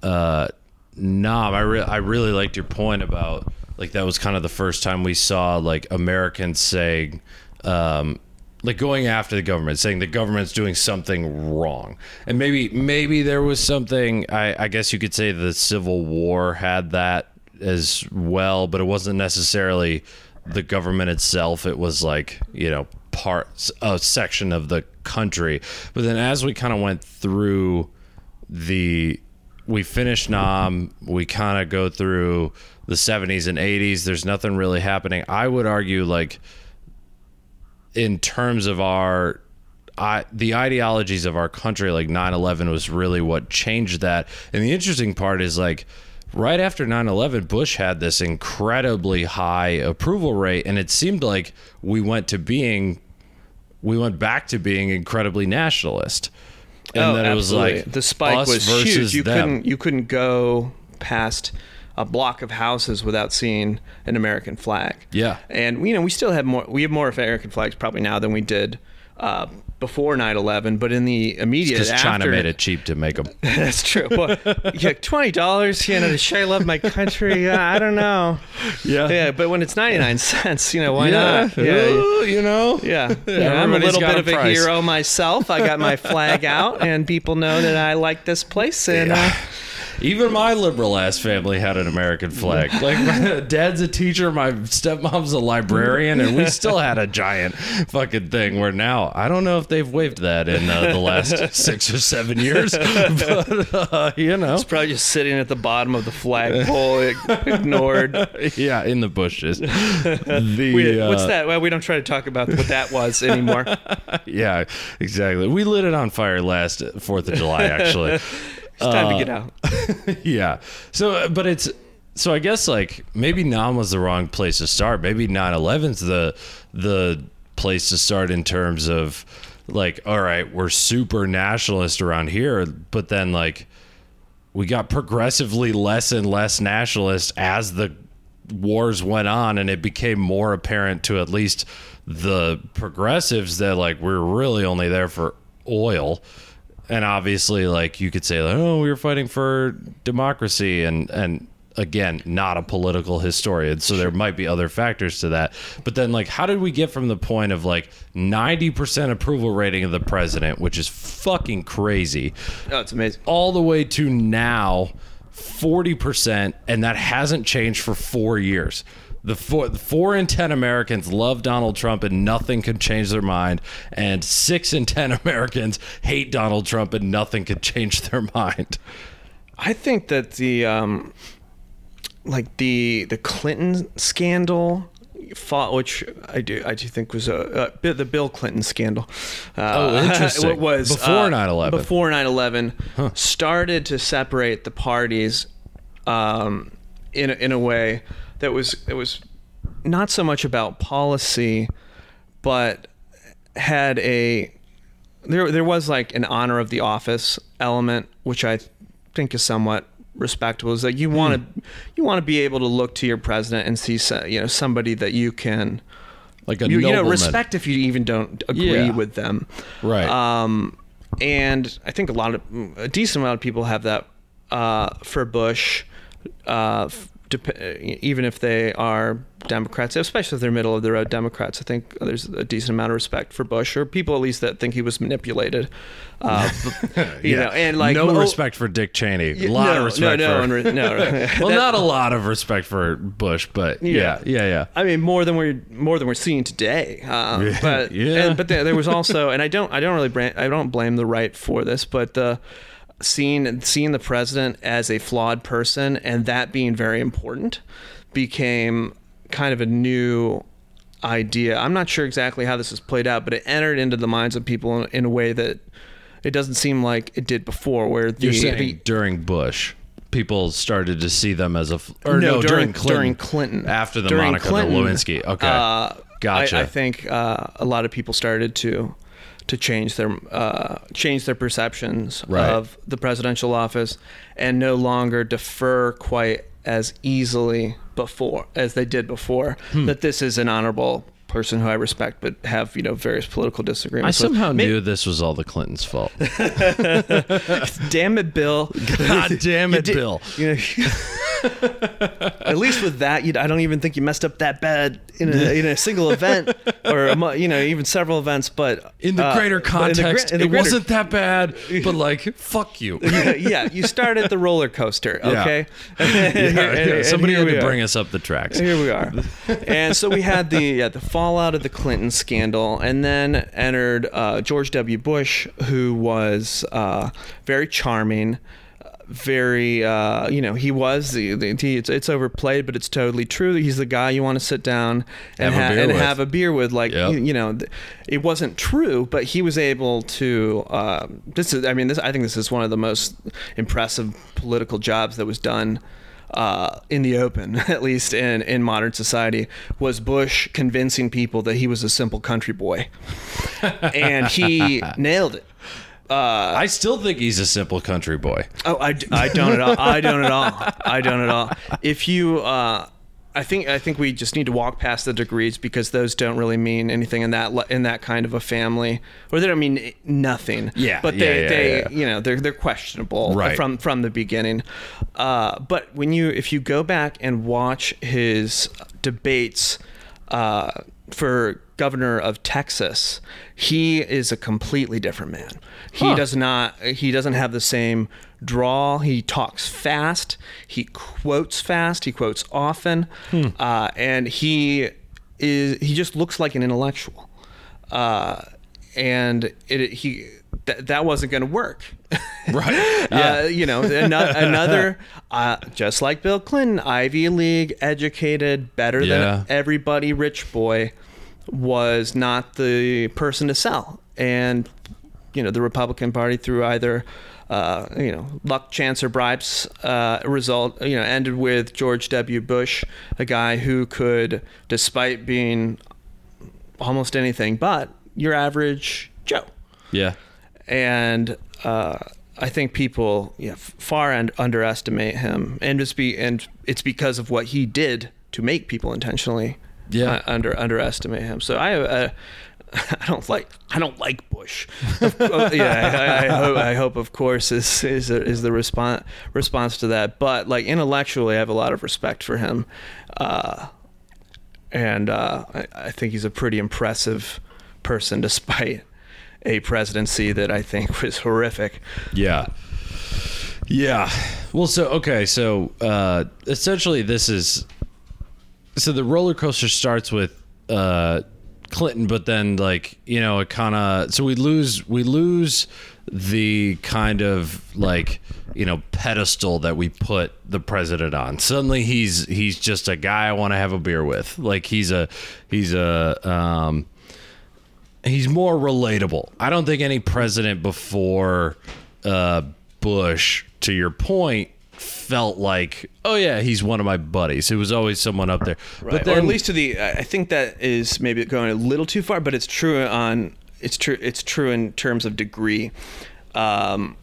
uh, Nam, I re- I really liked your point about like that was kind of the first time we saw like Americans saying. Um, like going after the government, saying the government's doing something wrong, and maybe maybe there was something. I, I guess you could say the Civil War had that as well, but it wasn't necessarily the government itself. It was like you know parts a section of the country. But then as we kind of went through the we finish Nam, we kind of go through the 70s and 80s. There's nothing really happening. I would argue like in terms of our I, the ideologies of our country like 9-11 was really what changed that and the interesting part is like right after 9-11 bush had this incredibly high approval rate and it seemed like we went to being we went back to being incredibly nationalist and then it was like Oh, the spike was huge. You them. couldn't you couldn't go past a block of houses without seeing an American flag. Yeah. and you know we still have more. We have more American flags probably now than we did uh, before 9/11. But in the immediate because China made it cheap to make them. (laughs) That's true. But yeah, (laughs) twenty dollars, you know, to show I love my country. I don't know. Yeah, Yeah, but when it's ninety nine cents, you know, why not? Yeah, Ooh, you know. yeah. (laughs) Yeah, I'm a little bit a of a hero myself. I got my flag out, and people know that I like this place. And uh, Even my liberal ass family had an American flag. (laughs) Like my dad's a teacher, my stepmom's a librarian, and we still had a giant fucking thing. Where now I don't know if they've waved that in uh, the last (laughs) six or seven years, (laughs) but uh, you know, it's probably just sitting at the bottom of the flagpole, ignored. yeah, in the bushes. The We, what's uh, that? Well, we don't try to talk about what that was anymore. Yeah, exactly. We lit it on fire last Fourth of July, actually. It's time to get out. (laughs) yeah. So, uh, but it's so I guess like maybe Nam was the wrong place to start. Maybe 9/11's the the place to start in terms of like, all right, we're super nationalist around here, but then like we got progressively less and less nationalist as the wars went on and it became more apparent to at least the progressives that like we're really only there for oil and obviously like you could say like oh we were fighting for democracy and and again not a political historian so there might be other factors to that but then like how did we get from the point of like 90% approval rating of the president which is fucking crazy Oh, it's amazing. all the way to now 40% and that hasn't changed for 4 years. The four, the four in 10 Americans love Donald Trump and nothing can change their mind. And six in 10 (laughs) Americans hate Donald Trump and nothing can change their mind. I think that the um, like the the Clinton scandal fought, which I do I do think was a, a the Bill Clinton scandal. Uh, Oh, interesting. it (laughs) was Before uh, 9/11. Before 9/11, started to separate the parties um, in in a way that was it was not so much about policy, but had a there there was like an honor of the office element, which I think is somewhat respectable. Is that you want to you want to be able to look to your president and see so- you know somebody that you can like a you, you know respect if you even don't agree Yeah. with them. Right. Um, and I think a lot of a decent amount of people have that uh, for Bush, uh, f- even if they are Democrats, especially if they're middle of the road Democrats. I think there's a decent amount of respect for Bush, or people at least that think he was manipulated. Uh, (laughs) you know, and like no mo- respect for Dick Cheney. A lot no, of respect no, for. no, no, (laughs) no. well, That- not a lot of respect for Bush, but yeah, Yeah. yeah, yeah. I mean, more than we're more than we're seeing today. Um, but Yeah. and, but there, there was also, and I don't I don't really blame, I don't blame the right for this, but uh, seeing seeing the president as a flawed person and that being very important became kind of a new idea. I'm not sure exactly how this has played out, but it entered into the minds of people in, in a way that it doesn't seem like it did before. Where the, the during Bush, people started to see them as a or no, No, during, during- Clinton, during Clinton. after the During Monica Clinton, Lewinsky. Okay, Uh, gotcha. I, I think uh, a lot of people started to to change their uh, change their perceptions Right. of the presidential office and no longer defer quite as easily before as they did before. Hmm. That this is an honorable person who I respect, but have you know various political I disagreements. with. somehow May- knew this was all the Clintons' fault. (laughs) Damn it, Bill! (laughs) God damn You it, did- Bill. (laughs) You know, at least with that, I don't even think you messed up that bad in a, in a (laughs) single event, or a you know, even several events. But In the uh, greater but in the gre- context, in the it greater- wasn't that bad, but like, (laughs) fuck you. (laughs) yeah, yeah, you started the roller coaster, okay? Yeah, And- yeah, and Somebody here had to bring us up the tracks. Here we are. and so we had the yeah, the fallout of the Clinton scandal, and then entered uh, George W. Bush, who was uh, very charming. Very, uh, you know, he was the, the he, it's, it's overplayed, but it's totally true. He's the guy you want to sit down and, Have a ha- beer and with. have a beer with. Like, Yep. you, you know, th- it wasn't true, but he was able to. Uh, this is, I mean, this I think this is one of the most impressive political jobs that was done uh, in the open, (laughs) at least in, in modern society, was Bush convincing people that he was a simple country boy. (laughs) and he nailed it. Uh, I still think he's a simple country boy. oh, I, I don't at all. I don't at all. I don't at all. If you, uh, I think I think we just need to walk past the degrees because those don't really mean anything in that in that kind of a family, or they don't mean nothing. Yeah, but yeah, they yeah, they yeah. you know they're they're questionable Right. from from the beginning. Uh, but when you if you go back and watch his debates uh, for governor of Texas, he is a completely different man. He Huh. does not he doesn't have the same drawl. He talks fast. He quotes fast. He quotes often, Hmm. uh, and he is he just looks like an intellectual. Uh, and it, he that that wasn't going to work. (laughs) Right. Uh, you know, ano- (laughs) another, uh, just like Bill Clinton, Ivy League educated, better Yeah. than everybody, rich boy, was not the person to sell. And, you know, the Republican Party, through either, uh, you know, luck, chance, or bribes, uh, result, you know, ended with George W. Bush, a guy who could, despite being almost anything but your average Joe Yeah. and uh, I think people yeah, f- far and underestimate him, and be and it's because of what he did to make people intentionally Yeah. under underestimate him. So I. Uh, (laughs) I don't like I don't like Bush. Of yeah, I, I, hope, I hope, of course, is is is the response response to that. But like intellectually, I have a lot of respect for him, uh, and uh, I, I think he's a pretty impressive person, despite a presidency that I think was horrific. Yeah. Yeah. Well, so okay, so uh essentially this is so the roller coaster starts with uh Clinton, but then like, you know, it kind of so we lose we lose the kind of like, you know, pedestal that we put the president on. Suddenly he's he's just a guy I want to have a beer with. Like he's a he's a um he's more relatable. I don't think any president before uh, Bush, to your point, felt like, oh yeah, he's one of my buddies. It was always someone up there. But then, or at least to the, I I think that is maybe going a little too far, but it's true on, it's true, it's true in terms of degree. Um,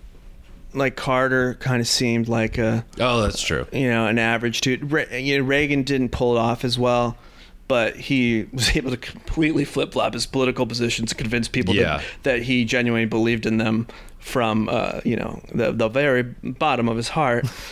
like Carter kind of seemed like a, oh, that's true. you know, an average dude. Re- you know, Reagan didn't pull it off as well, but he (laughs) was able to completely flip flop his political positions to convince people Yeah. that, that he genuinely believed in them from uh, you know the the very bottom of his heart, (laughs)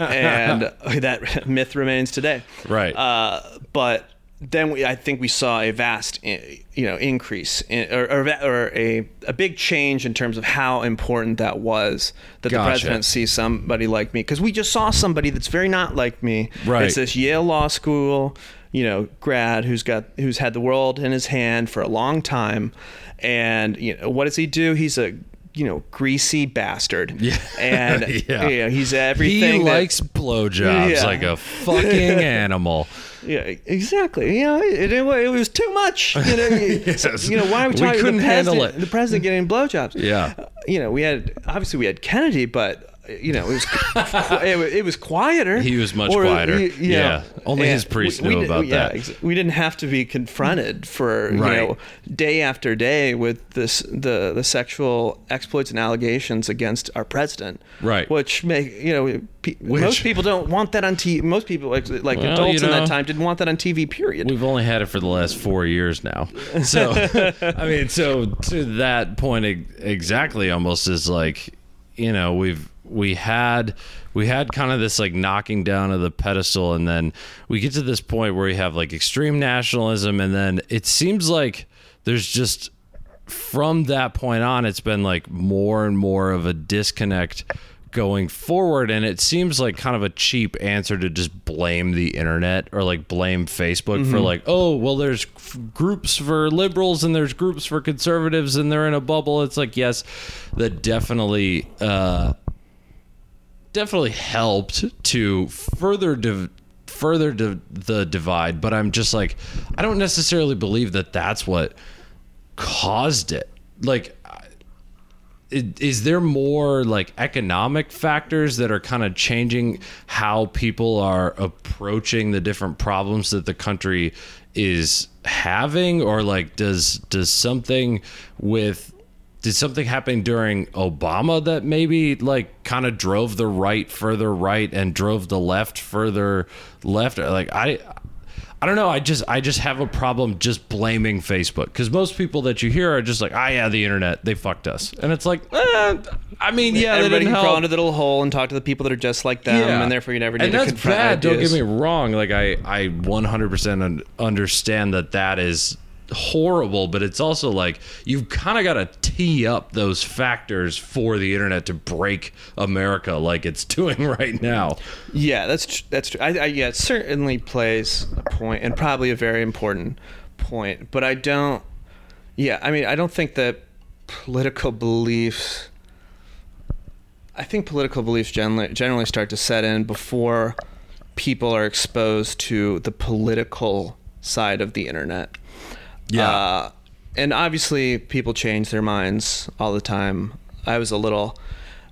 and that myth remains today. Right. Uh, but then we, I think we saw a vast, you know, increase in, or, or, or a, a big change in terms of how important that was that Gotcha. the president sees somebody like me because we just saw somebody that's very not like me. Right. It's this Yale Law School, you know, grad who's got who's had the world in his hand for a long time, and you know what does he do? He's a you know greasy bastard. (laughs) Yeah. And (laughs) Yeah. you know, he's he everything. that- likes blowjobs Yeah. like a fucking (laughs) animal. Yeah, exactly. You know, it, it, it was too much. You know, Yes. you know why are we We talking? couldn't the handle president, it. The president getting blowjobs. Yeah. Uh, you know, we had obviously we had Kennedy, but you know, it was (laughs) it, was- quieter. He was much Or, quieter. you- you Yeah. know, Only his priest we- we knew did- about yeah, that. ex- we didn't have to be confronted for Right. you know day after day with this the the sexual exploits and allegations against our president. Right. Which make you know. Pe- Which- most people don't want that on TV. Most people, like like Well, adults you in that time, didn't want that on TV. Period. We've only had it for the last four years now. So, (laughs) I mean, so to that point, exactly almost is like, you know, we've, we had, we had kind of this like knocking down of the pedestal. And then we get to this point where we have like extreme nationalism. And then it seems like there's just, from that point on, it's been like more and more of a disconnect going forward. And it seems like kind of a cheap answer to just blame the internet or like blame Facebook for like, oh, well, there's f- groups for liberals and there's groups for conservatives and they're in a bubble. It's like, yes, that definitely, uh, definitely helped to further div- further the divide but i'm just like i don't necessarily believe that that's what caused it. Like is there more like economic factors that are kind of changing how people are approaching the different problems that the country is having? Or like does does something with did something happen during Obama that maybe like kind of drove the right further right and drove the left further left? Like I I don't know. I just I just have a problem just blaming Facebook cuz most people that you hear are just like ah yeah the internet. They fucked us. And it's like eh, I mean yeah they Everybody didn't can crawl into the little hole and talk to the people that are just like them, and therefore you never need and to that's confront bad. Don't get me wrong. Like I, I 100% understand that that is horrible, but it's also like you've kind of got to tee up those factors for the internet to break America, like it's (laughs) doing right now. Yeah, that's tr- that's true. I, I, yeah, it certainly plays a point, and probably a very important point. But I don't. Yeah, I mean, I don't think that political beliefs. I think political beliefs generally generally start to set in before people are exposed to the political side of the internet. Yeah. Uh, and obviously, people change their minds all the time. I was a little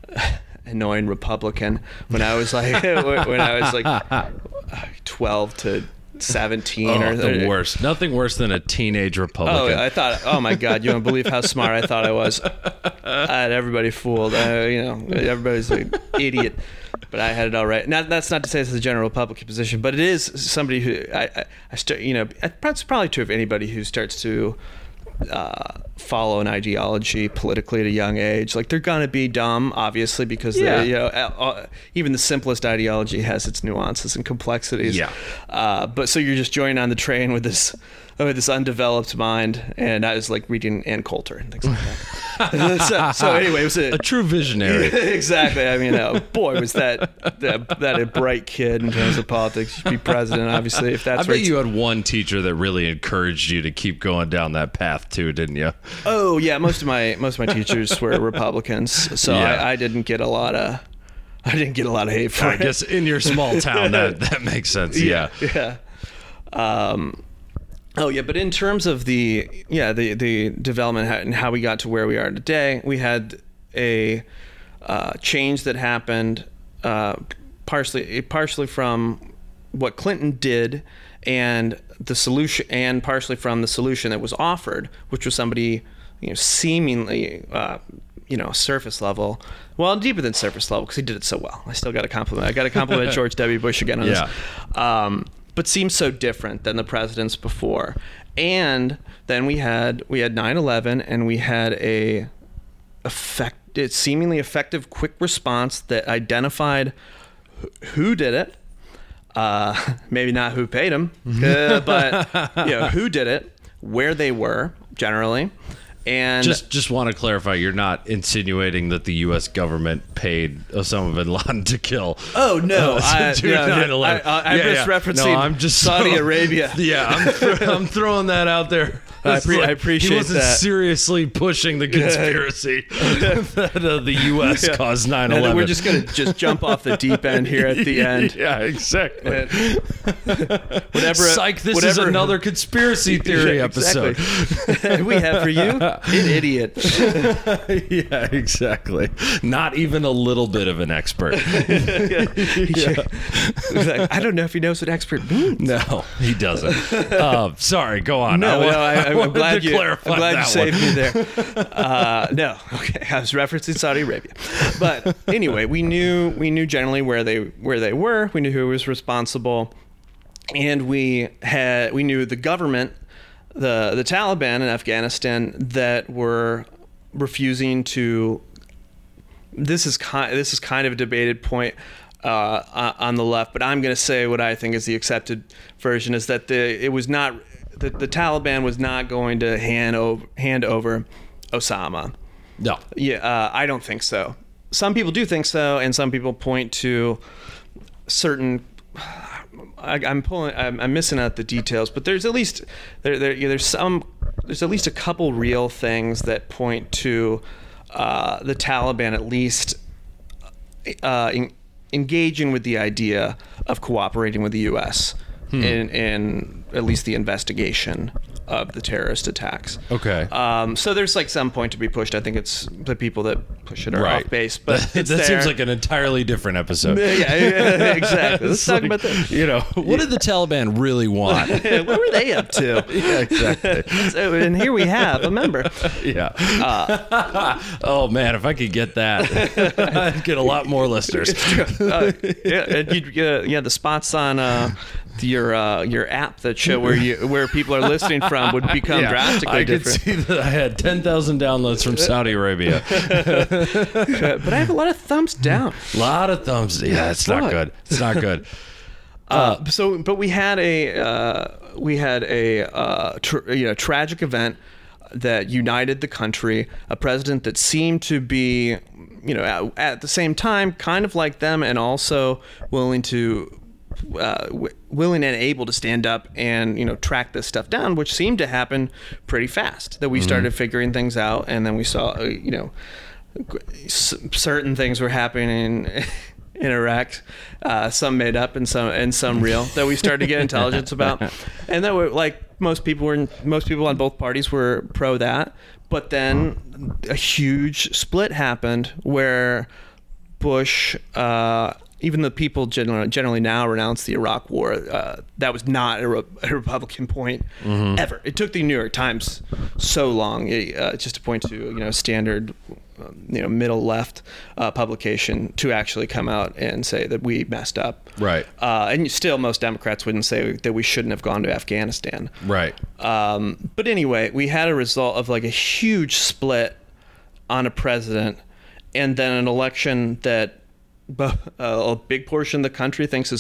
(laughs) annoying Republican when I was like (laughs) when I was like (laughs) twelve to seventeen Oh, or the worst. Nothing worse than a teenage Republican. Oh, I thought, oh my God, you don't believe how smart I thought I was. (laughs) I had everybody fooled. Uh, you know, everybody's an idiot, but I had it all right. Now, that's not to say it's the general Republican position, but it is somebody who I, I, I start, you know, that's probably true of anybody who starts to uh, follow an ideology politically at a young age. Like they're gonna be dumb, obviously, because Yeah. they, you know, uh, even the simplest ideology has its nuances and complexities. Yeah. Uh, but so you're just joining on the train with this with this undeveloped mind, and I was like reading Ann Coulter and things like that. (laughs) so, so anyway, it was a, a true visionary. (laughs) exactly. I mean, uh, boy, was that, that that a bright kid in terms of politics. You should be president, obviously. If that's I bet you had one teacher that really encouraged you to keep going down that path too, didn't you? Oh yeah, most of my most of my teachers were (laughs) Republicans, so Yeah. I, I didn't get a lot of I didn't get a lot of hate for I it. guess in your small town that that makes sense. Yeah. yeah. Um, oh yeah, but in terms of the yeah the the development and how we got to where we are today, we had a uh, change that happened uh, partially partially from what Clinton did and the solution and partially from the solution that was offered, which was somebody you know seemingly uh, you know surface level. Well, deeper than surface level because he did it so well. I still got to compliment. I got to compliment (laughs) George W. Bush again on Yeah. this. Um, but seems so different than the presidents before. And then we had we had 9/11 and we had a effect seemingly effective quick response that identified who did it. Uh, (laughs) maybe not who paid them, (laughs) uh, but you know who did it, where they were generally, and Just just want to clarify, you're not insinuating that the U.S. government paid Osama bin Laden to kill. Oh no! uh, (laughs) I, to no, 9/11. I, I, I'm Yeah, just yeah. referencing No, I'm just Saudi Arabia. (laughs) Yeah, I'm, (laughs) th- I'm throwing that out there. I It's appre- I appreciate he wasn't that. seriously pushing the conspiracy that uh, the U.S. Yeah. caused 9/11. then we're just gonna just jump off the deep end here at the end. yeah, exactly. And whatever. Psych! This is another conspiracy theory episode. exactly. we have for you (laughs) an idiot. (laughs) yeah, exactly. Not even a little bit of an expert. (laughs) He's like, I don't know if he knows what expert means. No, he doesn't. Uh, sorry, go on. No, I no, I, I'm wanted glad you. I'm glad you saved one. me there. Uh, no, okay, I was referencing Saudi Arabia, but anyway, we knew we knew generally where they where they were. We knew who was responsible, and we had we knew the government, the the Taliban in Afghanistan that were refusing to. This is kind. This is kind of a debated point uh, on the left, but I'm going to say what I think is the accepted version is that the it was not the, the Taliban was not going to hand over hand over Osama. No. Yeah, uh, I don't think so. Some people do think so, and some people point to certain. I, I'm pulling. I'm, I'm missing out the details, but there's at least there, there yeah, there's some there's at least a couple real things that point to uh, the Taliban at least uh, en- engaging with the idea of cooperating with the U.S. in in at least the investigation of the terrorist attacks. Okay. Um, so there's like some point to be pushed. I think it's the people that push it are Right. off base, but (laughs) that it's seems like an entirely different episode. yeah, yeah, (laughs) exactly. Let's talk like, about that. You know, what did the Taliban really want? (laughs) what were they up to? yeah, exactly. So, and here we have a member. Yeah. oh man, if I could get that, I'd get a lot more listeners. Uh, yeah, uh, yeah, the spots on uh, your uh, your app that show where you where people are listening from would become Yeah, drastically I could see that I had 10,000 downloads from Saudi Arabia. (laughs) but I have a lot of thumbs down. A lot of thumbs. Yeah, it's not good. It's not good. (laughs) Uh, so, but we had a uh, we had a uh, tr- you know tragic event that united the country. A president that seemed to be, you know, at, at the same time kind of like them, and also willing to. Uh, w- willing and able to stand up and you know track this stuff down, which seemed to happen pretty fast. That we started figuring things out, and then we saw uh, you know certain things were happening (laughs) in Iraq, uh, some made up and some and some real that we started to get intelligence about, (laughs) and that were like most people were most people on both parties were pro that, but then a huge split happened where Bush. Uh, even the people generally, generally now renounce the Iraq War. Uh, that was not a, re- a Republican point ever. It took the New York Times so long uh, just to point to you know standard, you know middle left uh, publication to actually come out and say that we messed up. Right. Uh, and still, most Democrats wouldn't say that we shouldn't have gone to Afghanistan. Right. Um, but anyway, we had a result of like a huge split on a president, and then an election that (laughs) a big portion of the country thinks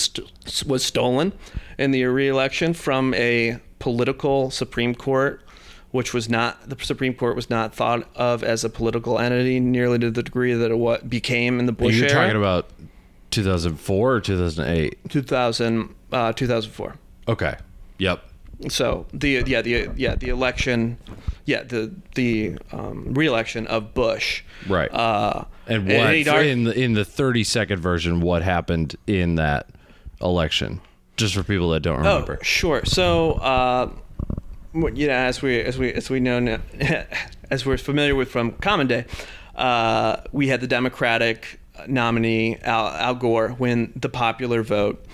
was stolen in the re-election from a political Supreme Court, which was not the Supreme Court was not thought of as a political entity nearly to the degree that it what became in the Bush You're era. talking about 2004 or 2008? 2000, uh, 2004. Okay. Yep. So the yeah the yeah the election, yeah the the um, re-election of Bush. Right. Uh, And what he'd ar- in the in the 30 second version what happened in that election? Just for people that don't remember. oh, remember. sure. So uh, you know, as we as we as we know now, (laughs) as we're familiar with from Common Day, uh, we had the Democratic nominee Al, Al Gore win the popular vote.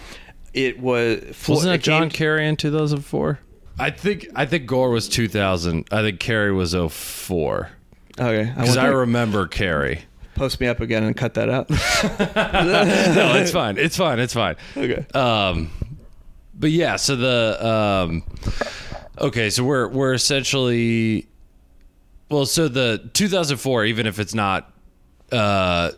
It was Wasn't it that John Kerry in 2004? I think I think Gore was 2000. I think Kerry was 04. Okay, Because want I remember Kerry. post me up again and cut that out. (laughs) no, it's fine. It's fine. It's fine. okay. Um, but yeah, so the um, okay, so we're we're essentially well, so the 2004, even if it's not, uh,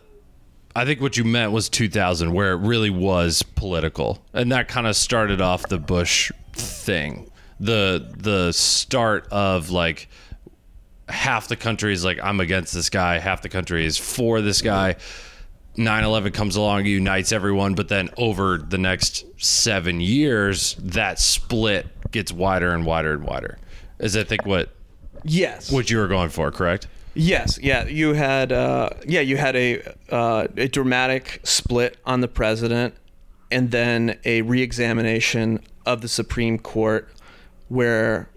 I think what you meant was 2000, where it really was political, and that kind of started off the Bush thing, the the start of like half the country is like I'm against this guy, half the country is for this guy. 9/11 comes along, unites everyone, but then over the next 7 years that split gets wider and wider and wider. Is I think what Yes. what you were going for, correct? Yes, yeah, you had uh, yeah, you had a uh, a dramatic split on the president, and then a reexamination of the Supreme Court, where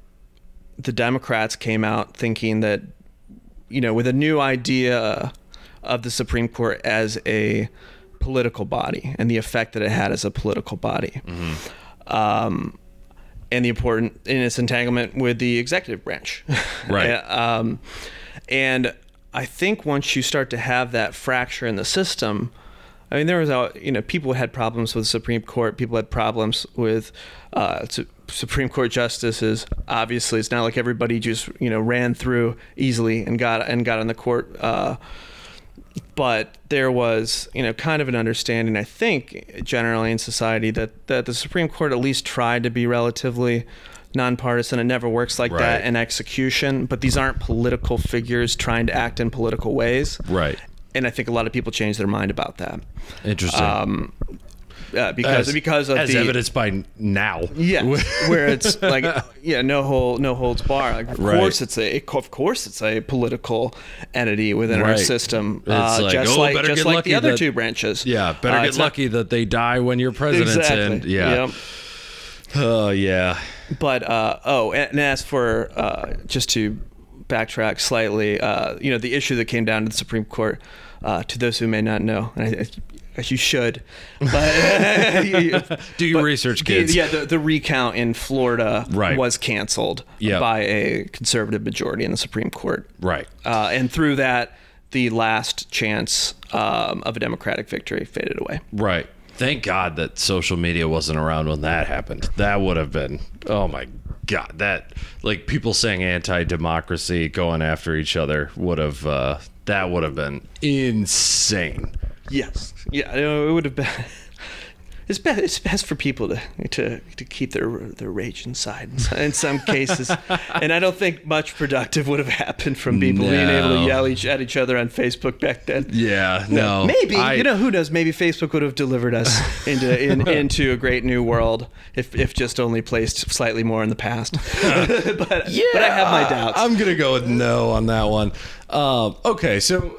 the Democrats came out thinking that, you know, with a new idea of the Supreme Court as a political body and the effect that it had as a political body. Um, and the important in its entanglement with the executive branch. (laughs) Right. um, and I think once you start to have that fracture in the system, I mean, there was a you know people had problems with the Supreme Court. People had problems with uh, Su- Supreme Court justices. Obviously, it's not like everybody just you know ran through easily and got and got on the court. Uh, but there was you know kind of an understanding i think generally in society that that the supreme court at least tried to be relatively nonpartisan it never works like Right. that in execution but these aren't political figures trying to act in political ways Right. and i think a lot of people change their mind about that Interesting. um, uh, because as, because of as the evidenced by now. yeah, where it's (laughs) like yeah, no hold no holds bar. Like, of Right. course, it's a of course it's a political entity within our system, uh, like, just oh, like just like lucky the other that- two branches. Yeah, better Uh, get it's not- lucky that they die when your president's exactly. in. Yeah. Yep. Oh yeah. But uh, oh, and, and as for uh, just to backtrack slightly, uh, you know, the issue that came down to the Supreme Court, uh, to those who may not know, and I, you should, (laughs) but (laughs) Do your but research, kids. yeah, the, the recount in Florida Right. was canceled Yep. by a conservative majority in the Supreme Court. Right. Uh, and through that, the last chance um, of a Democratic victory faded away. Right. Thank God that social media wasn't around when that happened. That would have been oh my god. That like people saying anti-democracy going after each other would have uh, that would have been insane. Yes. Yeah, you know, it would have been. (laughs) It's best. It's best for people to to, to keep their their rage inside in some- cases, and I don't think much productive would have happened from people being able to yell each, at each other on Facebook back then. Yeah, no. maybe I- you know who knows? Maybe Facebook would have delivered us (laughs) into in, into a great new world if if just only placed slightly more in the past. (laughs) but yeah, but I have my doubts. I'm gonna go with no on that one. Um, okay, so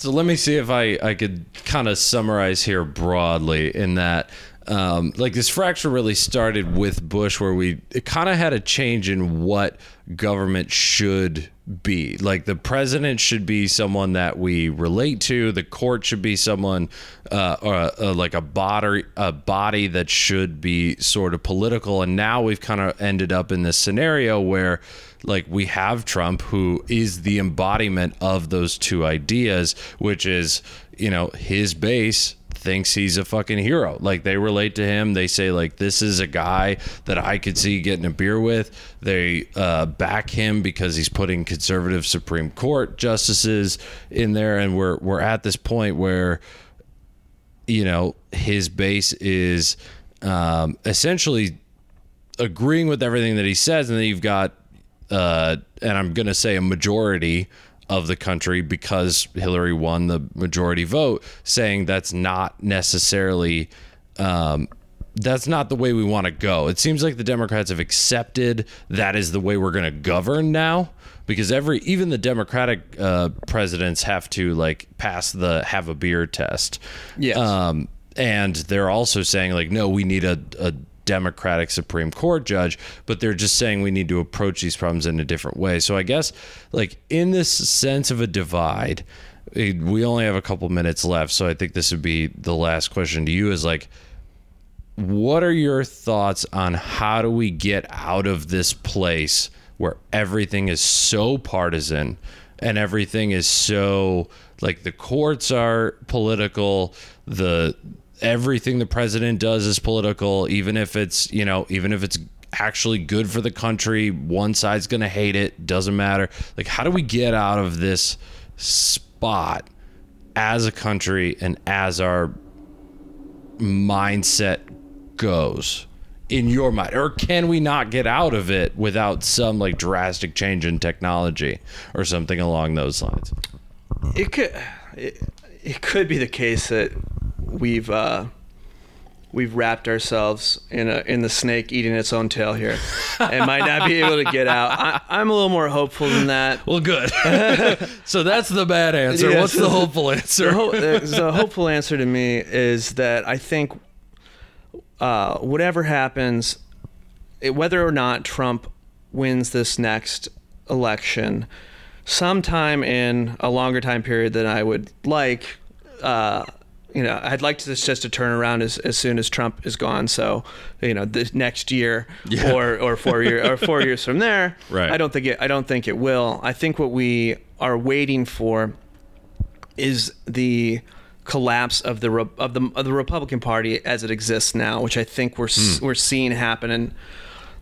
so let me see if I I could kind of summarize here broadly in that. Um, like this fracture really started with Bush, where we kind of had a change in what government should be. Like the president should be someone that we relate to. The court should be someone, uh, or uh, like a body, a body that should be sort of political. And now we've kind of ended up in this scenario where, like, we have Trump, who is the embodiment of those two ideas, which is, you know, his base thinks he's a fucking hero. Like they relate to him. They say like this is a guy that I could see getting a beer with. They uh, back him because he's putting conservative Supreme Court justices in there, and we're we're at this point where you know his base is um, essentially agreeing with everything that he says, and then you've got, uh, and I'm going to say a majority of the country because Hillary won the majority vote, saying that's not necessarily. Um, that's not the way we want to go. It seems like the Democrats have accepted that is the way we're going to govern now because every even the Democratic uh, presidents have to like pass the have a beer test. Yes. Um, and they're also saying like, no, we need a, a Democratic Supreme Court judge, but they're just saying we need to approach these problems in a different way. So I guess like in this sense of a divide, it- we only have a couple minutes left. So I think this would be the last question to you is like, what are your thoughts on how do we get out of this place where everything is so partisan and everything is so like the courts are political the everything the president does is political, even if it's you know even if it's actually good for the country. One side's gonna hate it. Doesn't matter. Like, how do we get out of this spot as a country and as our mindset goes? in your mind or can we not get out of it without some like drastic change in technology or something along those lines it could it, it could be the case that we've uh we've wrapped ourselves in a in the snake eating its own tail here. (laughs) And might not be able to get out. I, i'm a little more hopeful than that. Well good. (laughs) So that's the bad answer. What's the hopeful answer? the, ho- the, the hopeful answer to me is that I think uh, whatever happens, it, whether or not Trump wins this next election, sometime in a longer time period than I would like, uh, you know, I'd like this just to turn around as, as soon as Trump is gone. So, you know, this next year Yeah. or or four year or four (laughs) years from there. Right. I don't think it. I don't think it will. I think what we are waiting for is the collapse of the of the of the Republican Party as it exists now, which I think we're s Hmm. we're seeing happen in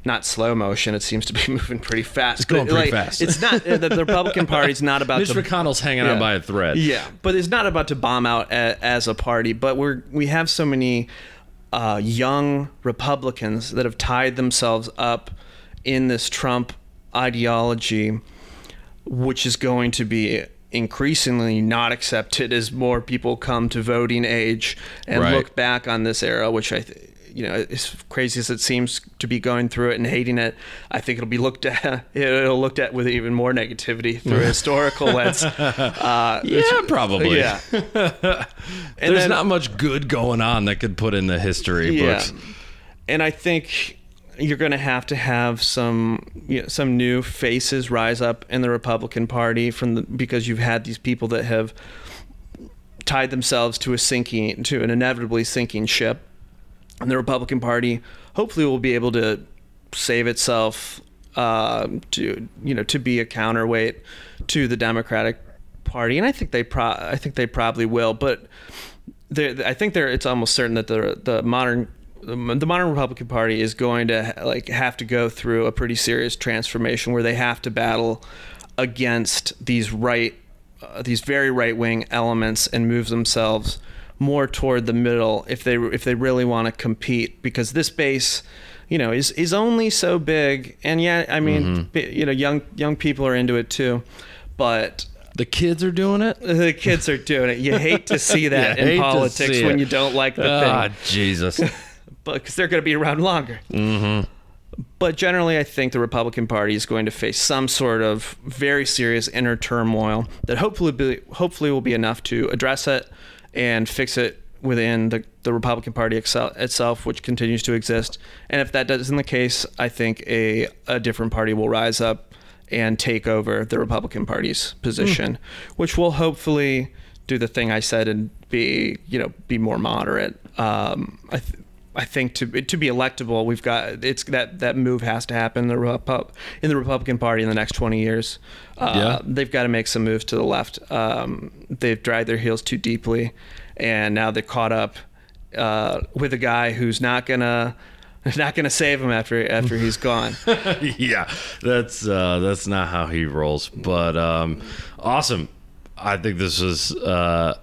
not slow motion. It seems to be (laughs) moving pretty fast. It's going pretty fast. It's not the, the Republican (laughs) Party's not about mitch to mcconnell's hanging Yeah. by a thread yeah, but it's not about to bomb out a, as a party. But we're we have so many uh, young Republicans that have tied themselves up in this Trump ideology, which is going to be increasingly not accepted as more people come to voting age and Right. look back on this era, which I. Th- you know, as crazy as it seems to be going through it and hating it, I think it'll be looked at. (laughs) It'll looked at with even more negativity through a (laughs) historical lens. Uh, yeah probably yeah. (laughs) there's then- not much good going on that could put in the history yeah. books And I think you're going to have to have some you know, some new faces rise up in the Republican Party from the because you've had these people that have tied themselves to a sinking to an inevitably sinking ship. And the Republican Party hopefully will be able to save itself uh, to you know to be a counterweight to the Democratic Party, and I think they pro- I think they probably will. But I think there it's almost certain that the the modern the modern Republican Party is going to like have to go through a pretty serious transformation where they have to battle against these right uh, these very right wing elements and move themselves more toward the middle if they if they really want to compete because this base you know is is only so big and yeah I mean bi- you know young young people are into it too but the kids are doing it (laughs) the kids are doing it. You hate to see (laughs) that in politics when it. you don't like the ah thing, jesus (laughs) but because they're going to be around longer. mm-hmm. But generally, I think the Republican Party is going to face some sort of very serious inner turmoil that hopefully be, hopefully will be enough to address it and fix it within the, the Republican Party excel, itself, which continues to exist. And if that isn't the case, I think a, a different party will rise up and take over the Republican Party's position, which will hopefully do the thing I said and be you know be more moderate. Um, I. Th- I think to to be electable, we've got it's that that move has to happen in the Repu- in the Republican Party in the next twenty years. Uh, Yeah. they've got to make some moves to the left. Um, they've dragged their heels too deeply, and now they're caught up uh, with a guy who's not gonna (laughs) not gonna save them after after he's (laughs) gone. yeah, that's uh, that's not how he rolls. But um, awesome. I think this is uh,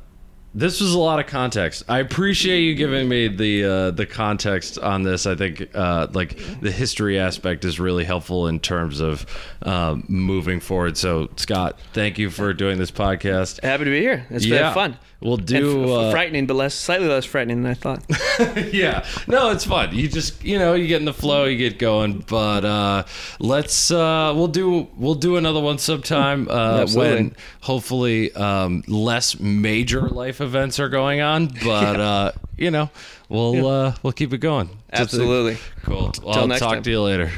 this was a lot of context. I appreciate you giving me the uh, the context on this. I think uh, like the history aspect is really helpful in terms of um, moving forward. So Scott, thank you for doing this podcast. Happy to be here. It's Yeah. been fun. We'll do. f- uh, frightening, but less slightly less frightening than I thought. (laughs) yeah no it's fun you just you know you get in the flow you get going but uh let's uh we'll do we'll do another one sometime uh when hopefully um less major life events are going on (laughs) but uh you know we'll uh we'll keep it going Absolutely. cool well, i'll talk time. to you later